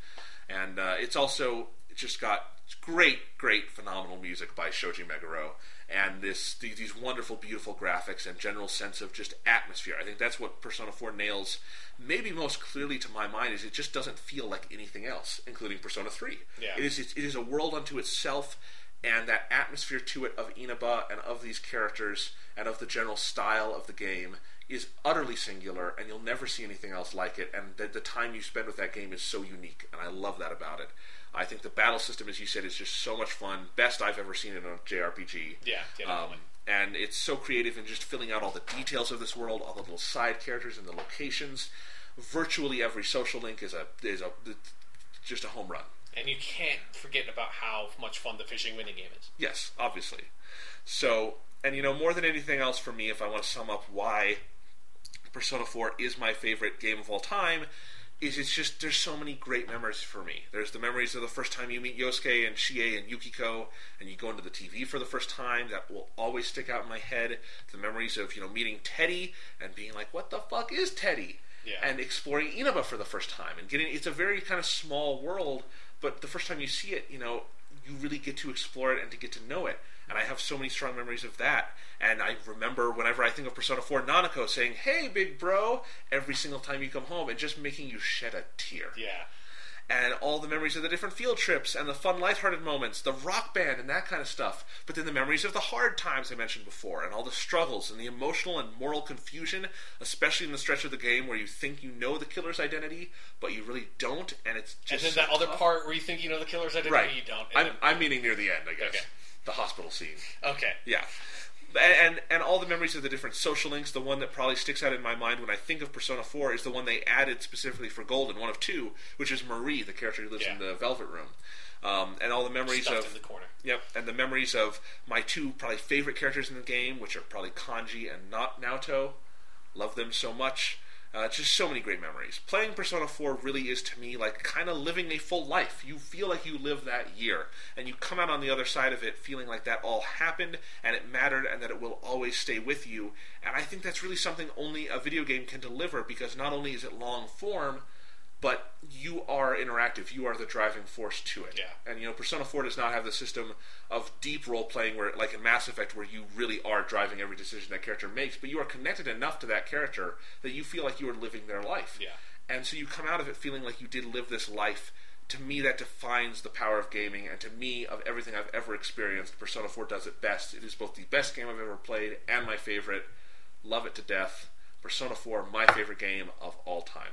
and uh, it's also it just got great great phenomenal music by Shoji Meguro and this these, wonderful beautiful graphics and general sense of just atmosphere. I think that's what Persona 4 nails maybe most clearly to my mind is it just doesn't feel like anything else, including Persona 3. Yeah. It is it is a world unto itself, and that atmosphere to it of Inaba and of these characters and of the general style of the game is utterly singular, and you'll never see anything else like it. And the, the time you spend with that game is so unique, and I love that about it. I think the battle system, as you said, is just so much fun. Best I've ever seen in a JRPG. Yeah, yeah, Um, definitely. and it's so creative in just filling out all the details of this world, all the little side characters and the locations. Virtually every social link is a is a just a home run. And you can't forget about how much fun the fishing mini game is. Yes, obviously. So, and you know, more than anything else for me, if I want to sum up why Persona 4 is my favorite game of all time, is it's just there's so many great memories for me. There's the memories of the first time you meet Yosuke and Chie and Yukiko, and you go into the TV for the first time. That will always stick out in my head. The memories of you know meeting Teddy and being like, "What the fuck is Teddy?" Yeah. And exploring Inaba for the first time and getting it's a very kind of small world, but the first time you see it, you know, you really get to explore it and to get to know it. And I have so many strong memories of that. And I remember whenever I think of Persona 4 Nanako saying, "Hey, big bro," every single time you come home, and just making you shed a tear Yeah. and all the memories of the different field trips and the fun, lighthearted moments, the rock band and that kind of stuff. But then the memories of the hard times I mentioned before, and all the struggles and the emotional and moral confusion, especially in the stretch of the game where you think you know the killer's identity, but you really don't, and it's just. And then so that other part where you think you know the killer's identity, right? you don't. I'm, then- I'm meaning near the end, I guess. Okay. The hospital scene. okay. Yeah. And, and and all the memories of the different social links. The one that probably sticks out in my mind when I think of Persona 4 is the one they added specifically for Golden, one of two, which is Marie, the character who lives in the Velvet Room. Um, and all the memories Stuffed of in the corner. Yep, and the memories of my two probably favorite characters in the game, which are probably Kanji and not Naoto. Love them so much. Uh, just so many great memories. Playing Persona 4 really is to me like kind of living a full life. You feel like you live that year, and you come out on the other side of it feeling like that all happened and it mattered and that it will always stay with you. And I think that's really something only a video game can deliver because not only is it long form, but you are interactive. You are the driving force to it. Yeah. And you know, Persona 4 does not have the system of deep role playing where like in Mass Effect where you really are driving every decision that character makes, but you are connected enough to that character that you feel like you are living their life. Yeah. And so you come out of it feeling like you did live this life. To me, that defines the power of gaming, and to me, of everything I've ever experienced, Persona 4 does it best. It is both the best game I've ever played and my favorite. Love it to death. Persona 4, my favorite game of all time.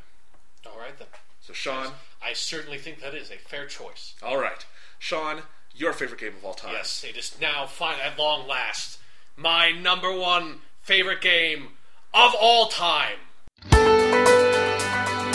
All right then. So, Sean, I certainly think that is a fair choice. all right. Sean, your favorite game of all time. Yes, it is now fine at long last my number one favorite game of all time.「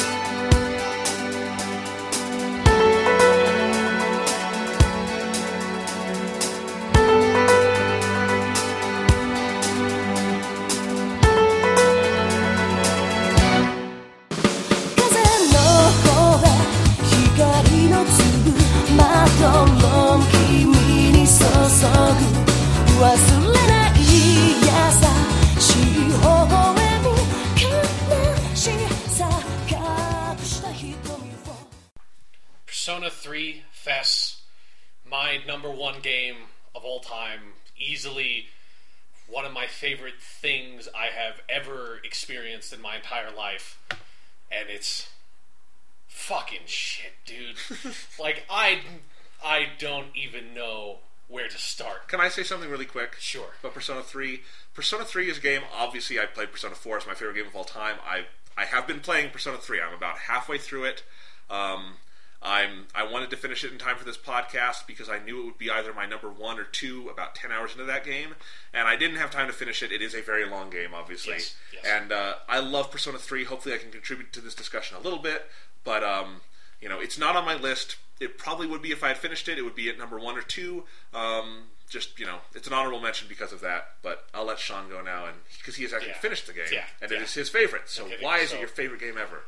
Persona 3 FES, my number one game of all time easily one of my favorite things I have ever experienced in my entire life, and it's fucking shit, dude. like I I don't even know where to start. Can I say something really quick? Sure. About Persona 3. Persona 3 is a game, obviously, I played Persona 4 It's my favorite game of all time. I I have been playing Persona 3. I'm about halfway through it. Um, I'm I wanted to finish it in time for this podcast because I knew it would be either my number one or two about 10 hours into that game, and I didn't have time to finish it. It is a very long game, obviously. Yes, yes. And uh, I love Persona 3. Hopefully, I can contribute to this discussion a little bit, but um, you know, it's not on my list. It probably would be if I had finished it. It would be at number one or two. Um, just you know, it's an honorable mention because of that. But I'll let Sean go now, and because he has actually Yeah. finished the game, Yeah, and it yeah. is his favorite. So kidding. why is it your favorite game ever?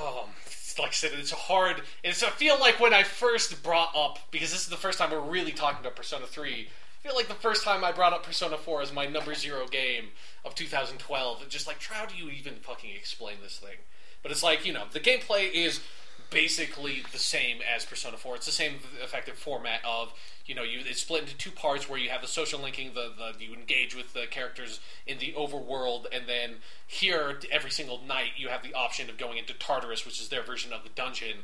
um, like I said, it's a hard. It's I feel like when I first brought up because this is the first time we're really talking about Persona Three. I feel like the first time I brought up Persona Four as my number zero game of 2012. It's just like, how do you even fucking explain this thing? But it's like you know, the gameplay is basically the same as Persona 4. It's the same effective format of you know you it's split into two parts where you have the social linking, the, the you engage with the characters in the overworld, and then here every single night you have the option of going into Tartarus, which is their version of the dungeon,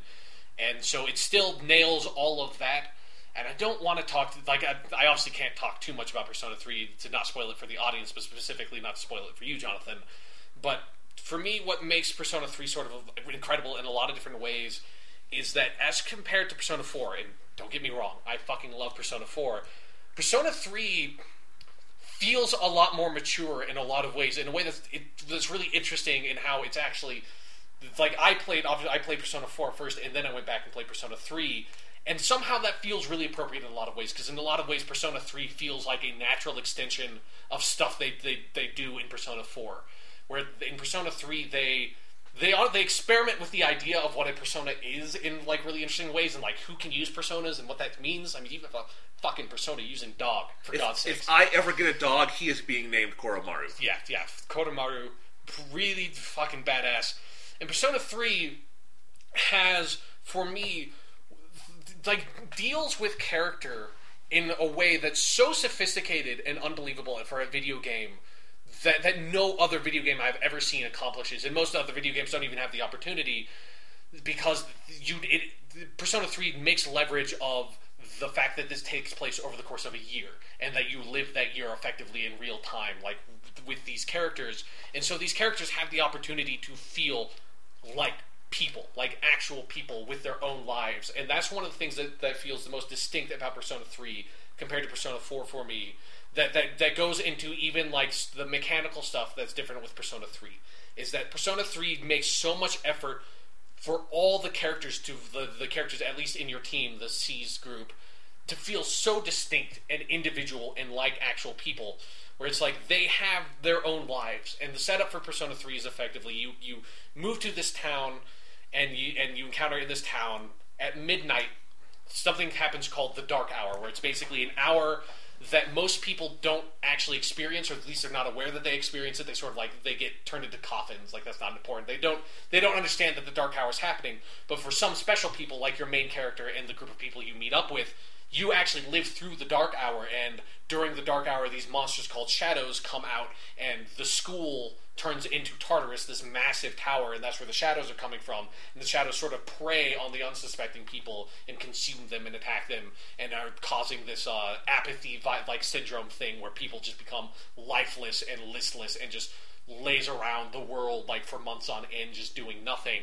and so it still nails all of that. And I don't want to talk like I, I obviously can't talk too much about Persona 3 to not spoil it for the audience, but specifically not to spoil it for you, Jonathan. But for me, what makes Persona 3 sort of incredible in a lot of different ways is that as compared to Persona 4, and don't get me wrong, I fucking love Persona 4, Persona 3 feels a lot more mature in a lot of ways, in a way that's, it, that's really interesting in how it's actually. Like, I played, obviously, I played Persona 4 first, and then I went back and played Persona 3. And somehow that feels really appropriate in a lot of ways, because in a lot of ways, Persona 3 feels like a natural extension of stuff they, they, they do in Persona 4 where in Persona 3 they they are they experiment with the idea of what a persona is in like really interesting ways and like who can use personas and what that means. I mean, even if a fucking persona using dog for God's If, sake. if I ever get a dog, he is being named Koromaru. yeah, yeah, Koromaru, really fucking badass. And Persona 3 has, for me, like deals with character in a way that's so sophisticated and unbelievable for a video game that, that no other video game I've ever seen accomplishes, and most other video games don't even have the opportunity because you it, Persona 3 makes leverage of the fact that this takes place over the course of a year and that you live that year effectively in real time like with these characters. And so these characters have the opportunity to feel like people like actual people with their own lives. And that's one of the things that, that feels the most distinct about persona 3 compared to persona 4 for me that, that that goes into even like the mechanical stuff that's different with persona 3 is that persona 3 makes so much effort for all the characters to the, the characters at least in your team the SEES group to feel so distinct and individual and like actual people where it's like they have their own lives. And the setup for persona 3 is effectively you you move to this town and you and you encounter in this town at midnight something happens called the dark hour where it's basically an hour that most people don't actually experience or at least they're not aware that they experience it. They sort of like they get turned into coffins. Like that's not important. They don't they don't understand that the dark hour is happening. But for some special people like your main character and the group of people you meet up with you actually live through the dark hour and during the dark hour these monsters called shadows come out and the school turns into Tartarus, this massive tower, and that's where the shadows are coming from. And the shadows sort of prey on the unsuspecting people and consume them and attack them, and are causing this uh, apathy like syndrome thing where people just become lifeless and listless and just lays around the world like for months on end, just doing nothing.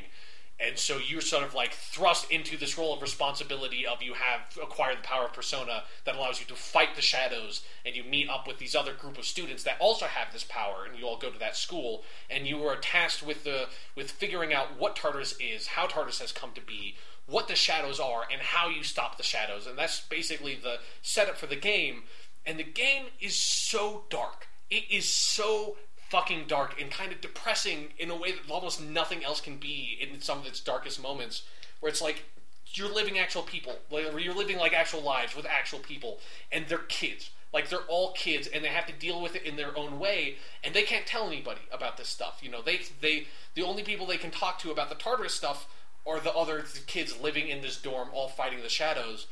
And so you're sort of like thrust into this role of responsibility of you have acquired the power of persona that allows you to fight the shadows and you meet up with these other group of students that also have this power and you all go to that school and you are tasked with the with figuring out what Tartarus is, how Tartarus has come to be, what the shadows are and how you stop the shadows. And that's basically the setup for the game. And the game is so dark. It is so fucking dark and kind of depressing in a way that almost nothing else can be in some of its darkest moments where it's like you're living actual people like you're living like actual lives with actual people and they're kids. Like they're all kids and they have to deal with it in their own way and they can't tell anybody about this stuff you know? They they the only people they can talk to about the tartarus stuff are the other kids living in this dorm all fighting the shadows.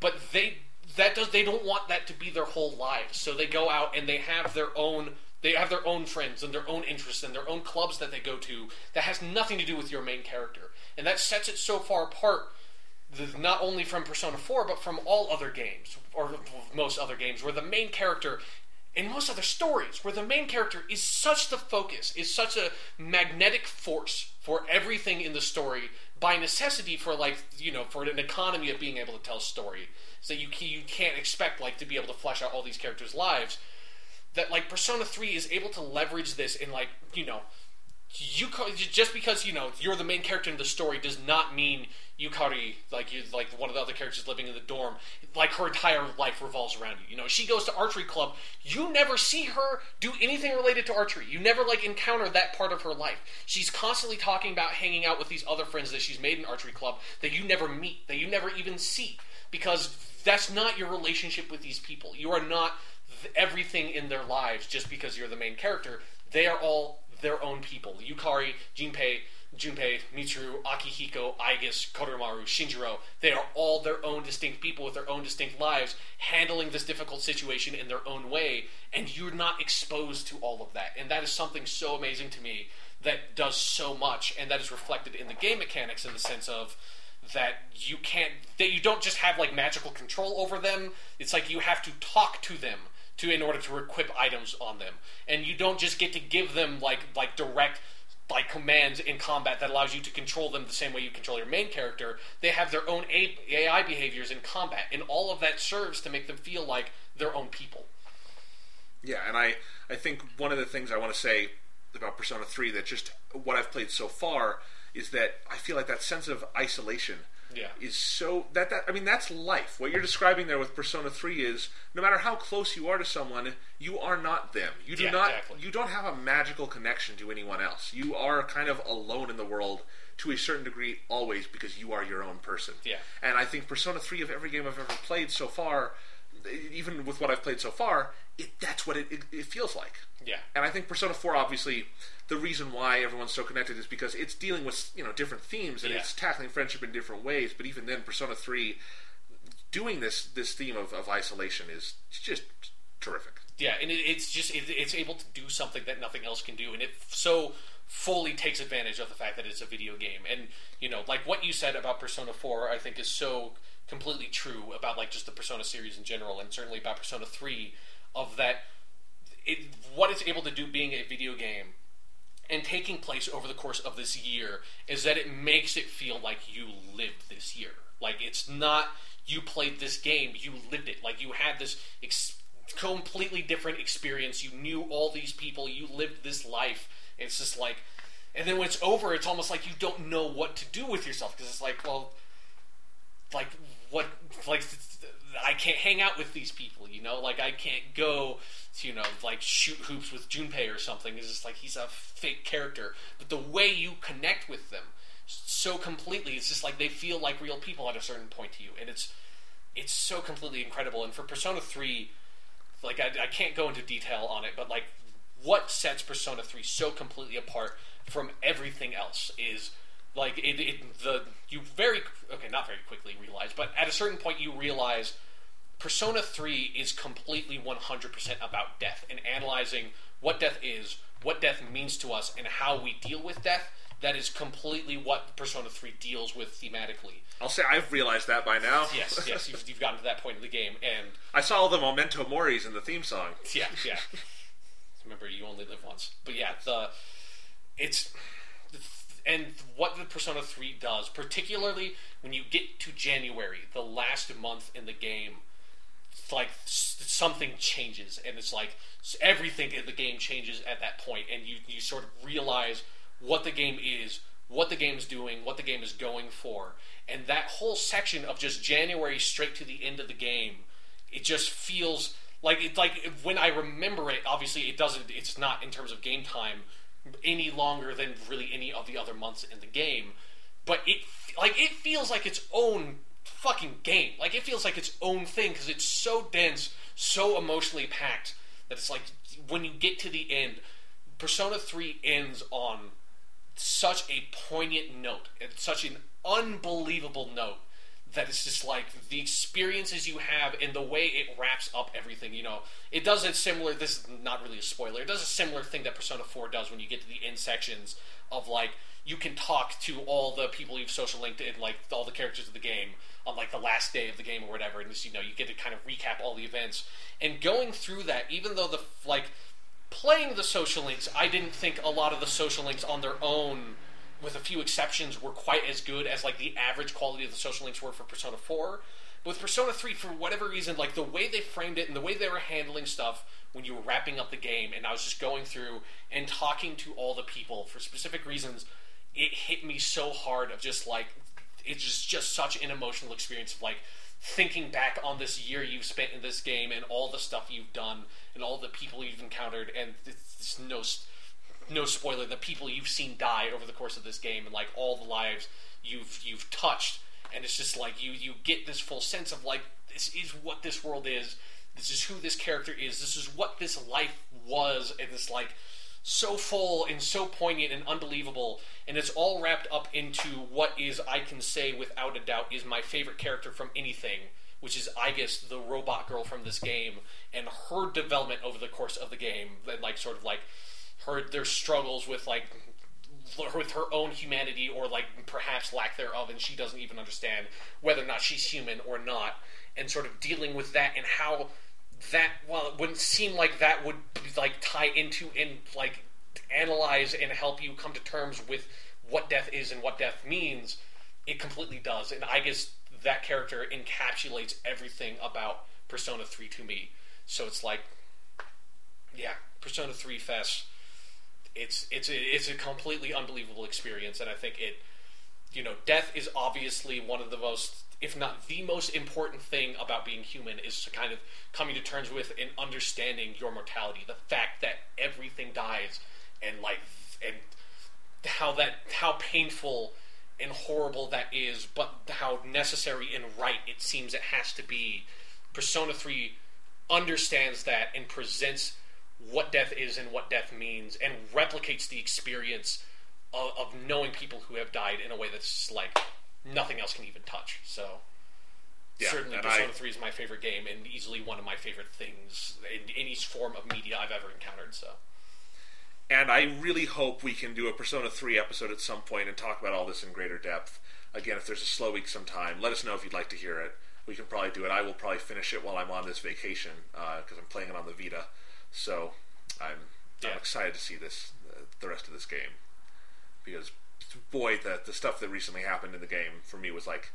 But they that does they don't want that to be their whole lives. So they go out and they have their own they have their own friends and their own interests and their own clubs that they go to that has nothing to do with your main character. And that sets it so far apart not only from persona 4 but from all other games or most other games where the main character in most other stories where the main character is such the focus is such a magnetic force for everything in the story by necessity for like you know for an economy of being able to tell a story so you, you can't expect like to be able to flesh out all these characters lives that like persona 3 is able to leverage this in like you know Yukari, just because you know you're the main character in the story does not mean Yukari, like you, like one of the other characters living in the dorm, like her entire life revolves around you. You know, she goes to archery club. You never see her do anything related to archery. You never like encounter that part of her life. She's constantly talking about hanging out with these other friends that she's made in archery club that you never meet, that you never even see, because that's not your relationship with these people. You are not th- everything in their lives just because you're the main character. They are all their own people. Yukari, Jinpei, Junpei, Mitsuru, Akihiko, Aigis, Koromaru, Shinjiro, they are all their own distinct people with their own distinct lives, handling this difficult situation in their own way, and you're not exposed to all of that. And that is something so amazing to me that does so much, and that is reflected in the game mechanics in the sense of that you can't that you don't just have like magical control over them. It's like you have to talk to them to in order to equip items on them, and you don't just get to give them like like direct like commands in combat that allows you to control them the same way you control your main character. They have their own AI behaviors in combat, and all of that serves to make them feel like their own people. Yeah, and I, I think one of the things I want to say about Persona 3 that just what I've played so far is that I feel like that sense of isolation Yeah. is so that that I mean that's life. What you're describing there with Persona 3 is no matter how close you are to someone, you are not them. You do Yeah, not exactly. you don't have a magical connection to anyone else. You are kind of alone in the world to a certain degree always because you are your own person. Yeah. And I think Persona 3 of every game I've ever played so far, even with what I've played so far, it, that's what it, it, it feels like. Yeah. And I think Persona 4, obviously, the reason why everyone's so connected is because it's dealing with you know different themes and Yeah. it's tackling friendship in different ways. But even then, Persona 3, doing this this theme of, of isolation is just terrific. Yeah, and it, it's just it, it's able to do something that nothing else can do, and it so fully takes advantage of the fact that it's a video game. And you know, like what you said about Persona Four, I think is so completely true about like just the Persona series in general, and certainly about Persona Three, of that it what it's able to do being a video game and taking place over the course of this year is that it makes it feel like you lived this year. Like it's not you played this game, you lived it. Like you had this ex- completely different experience. You knew all these people, you lived this life. It's just like, and then when it's over, it's almost like you don't know what to do with yourself because it's like, well, like what, like I can't hang out with these people, you know, like I can't go, to, you know, like shoot hoops with Junpei or something. It's just like he's a fake character, but the way you connect with them so completely, it's just like they feel like real people at a certain point to you, and it's it's so completely incredible. And for Persona Three, like I, I can't go into detail on it, but like what sets Persona Three so completely apart from everything else is like it, it the you very okay not very quickly realize, but at a certain point you realize Persona 3 is completely 100% about death and analyzing what death is, what death means to us, and how we deal with death. That is completely what Persona 3 deals with thematically. I'll say I've realized that by now. Yes, yes, you've, you've gotten to that point in the game, and I saw all the memento moris in the theme song. yeah, yeah. Remember, you only live once. But yeah, the it's and what the Persona 3 does, particularly when you get to January, the last month in the game, it's like something changes, and it's like everything in the game changes at that point, and you you sort of realize what the game is, what the game is doing, what the game is going for, and that whole section of just January straight to the end of the game, it just feels like it's like when I remember it. Obviously, it doesn't. It's not in terms of game time any longer than really any of the other months in the game, but it like it feels like its own fucking game. Like it feels like its own thing because it's so dense, so emotionally packed that it's like when you get to the end, Persona 3 ends on such a poignant note and such an unbelievable note that it's just like the experiences you have and the way it wraps up everything. You know, it does a similar. This is not really a spoiler. It does a similar thing that Persona Four does when you get to the end sections of like you can talk to all the people you've social linked and like all the characters of the game on like the last day of the game or whatever, and just, you know you get to kind of recap all the events and going through that. Even though the like playing the social links, I didn't think a lot of the social links on their own, with a few exceptions, were quite as good as like the average quality of the social links were for Persona 4. But with Persona 3, for whatever reason, like the way they framed it and the way they were handling stuff when you were wrapping up the game, and I was just going through and talking to all the people for specific reasons, it hit me so hard of just like it's just just such an emotional experience of like thinking back on this year you've spent in this game and all the stuff you've done and all the people you've encountered and it's no s- no spoiler the people you've seen die over the course of this game and like all the lives you've you've touched. And it's just like you you get this full sense of like this is what this world is. This is who this character is. This is what this life was. And it's like so full and so poignant and unbelievable. And it's all wrapped up into what is i can say without a doubt is my favorite character from anything which is Aigis, the robot girl from this game, and her development over the course of the game, and like sort of like her their struggles with like with her own humanity or like perhaps lack thereof, and she doesn't even understand whether or not she's human or not, and sort of dealing with that and how that well it wouldn't seem like that would like tie into and like analyze and help you come to terms with what death is and what death means it completely does. And i guess that character encapsulates everything about persona 3 to me. So it's like yeah persona 3 FES it's it's it's a completely unbelievable experience and i think it you know death is obviously one of the most if not the most important thing about being human is to kind of coming to terms with and understanding your mortality the fact that everything dies and like and how that how painful and horrible that is but how necessary and right it seems it has to be. Persona 3 understands that and presents what death is and what death means and replicates the experience of, of knowing people who have died in a way that's like nothing else can even touch so Yeah, Certainly, Persona I- 3 is my favorite game and easily one of my favorite things in any form of media I've ever encountered. So, And I really hope we can do a Persona 3 episode at some point and talk about all this in greater depth. Again, if there's a slow week sometime, let us know if you'd like to hear it. We can probably do it. I will probably finish it while I'm on this vacation uh, because I'm playing it on the Vita. So I'm, I'm excited to see this, uh, the rest of this game. Because, boy, the, the stuff that recently happened in the game for me was like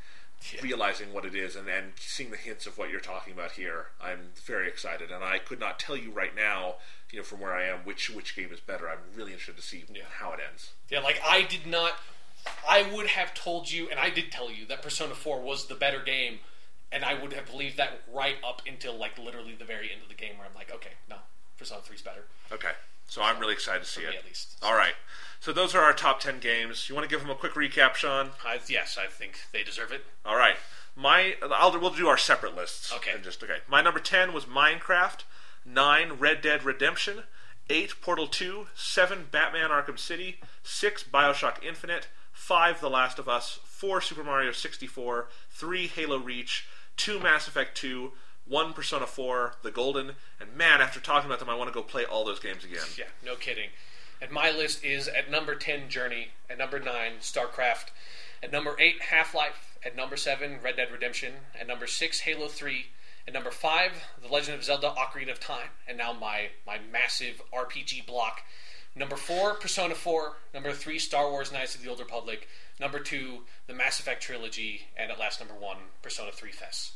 Yeah. realizing what it is and then seeing the hints of what you're talking about here. I'm very excited, and I could not tell you right now, you know, from where I am, which which game is better. I'm really interested to see Yeah. how it ends. yeah, like I did not. I would have told you, and I did tell you, that Persona 4 was the better game, and I would have believed that right up until like literally the very end of the game, where I'm like, okay, no, Persona 3 is better. Okay, so I'm really excited to see it. at least. All right, so those are our top ten games. You want to give them a quick recap, Sean? I, yes, I think they deserve it. All right. My I'll we'll do our separate lists. Okay. And just okay. My number ten was Minecraft, nine Red Dead Redemption, eight Portal Two, seven Batman Arkham City, six Bioshock Infinite, five The Last of Us, four Super Mario sixty four, three Halo Reach, two Mass Effect two, one Persona four, The Golden, and man, after talking about them, I want to go play all those games again. Yeah, no kidding. And my list is at number 10, Journey. At number 9, StarCraft. At number 8, Half Life. At number 7, Red Dead Redemption. At number 6, Halo 3. At number 5, The Legend of Zelda Ocarina of Time. And now my, my massive RPG block. Number 4, Persona 4. Number 3, Star Wars Knights of the Old Republic. Number 2, the Mass Effect Trilogy. And at last, number 1, Persona 3 FES.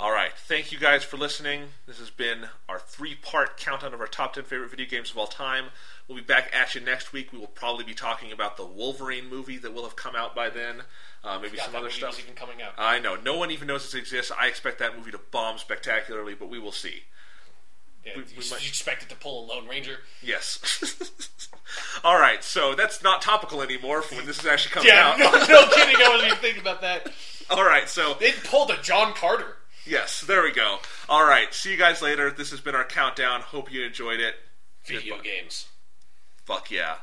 All right. Thank you guys for listening. This has been our three part countdown of our top 10 favorite video games of all time. We'll be back at you next week. We will probably be talking about the Wolverine movie that will have come out by then. Uh, maybe some other stuff. even coming out. I know. No one even knows it exists. I expect that movie to bomb spectacularly, but we will see. Yeah, we- you, we you expect it to pull a Lone Ranger? Yes. All right. So that's not topical anymore for when this is actually coming Yeah, out. no, no kidding. I wasn't even thinking about that. All right. So it pulled a John Carter. Yes, there we go. All right. See you guys later. This has been our countdown. Hope you enjoyed it. Video Goodbye. games. Fuck yeah.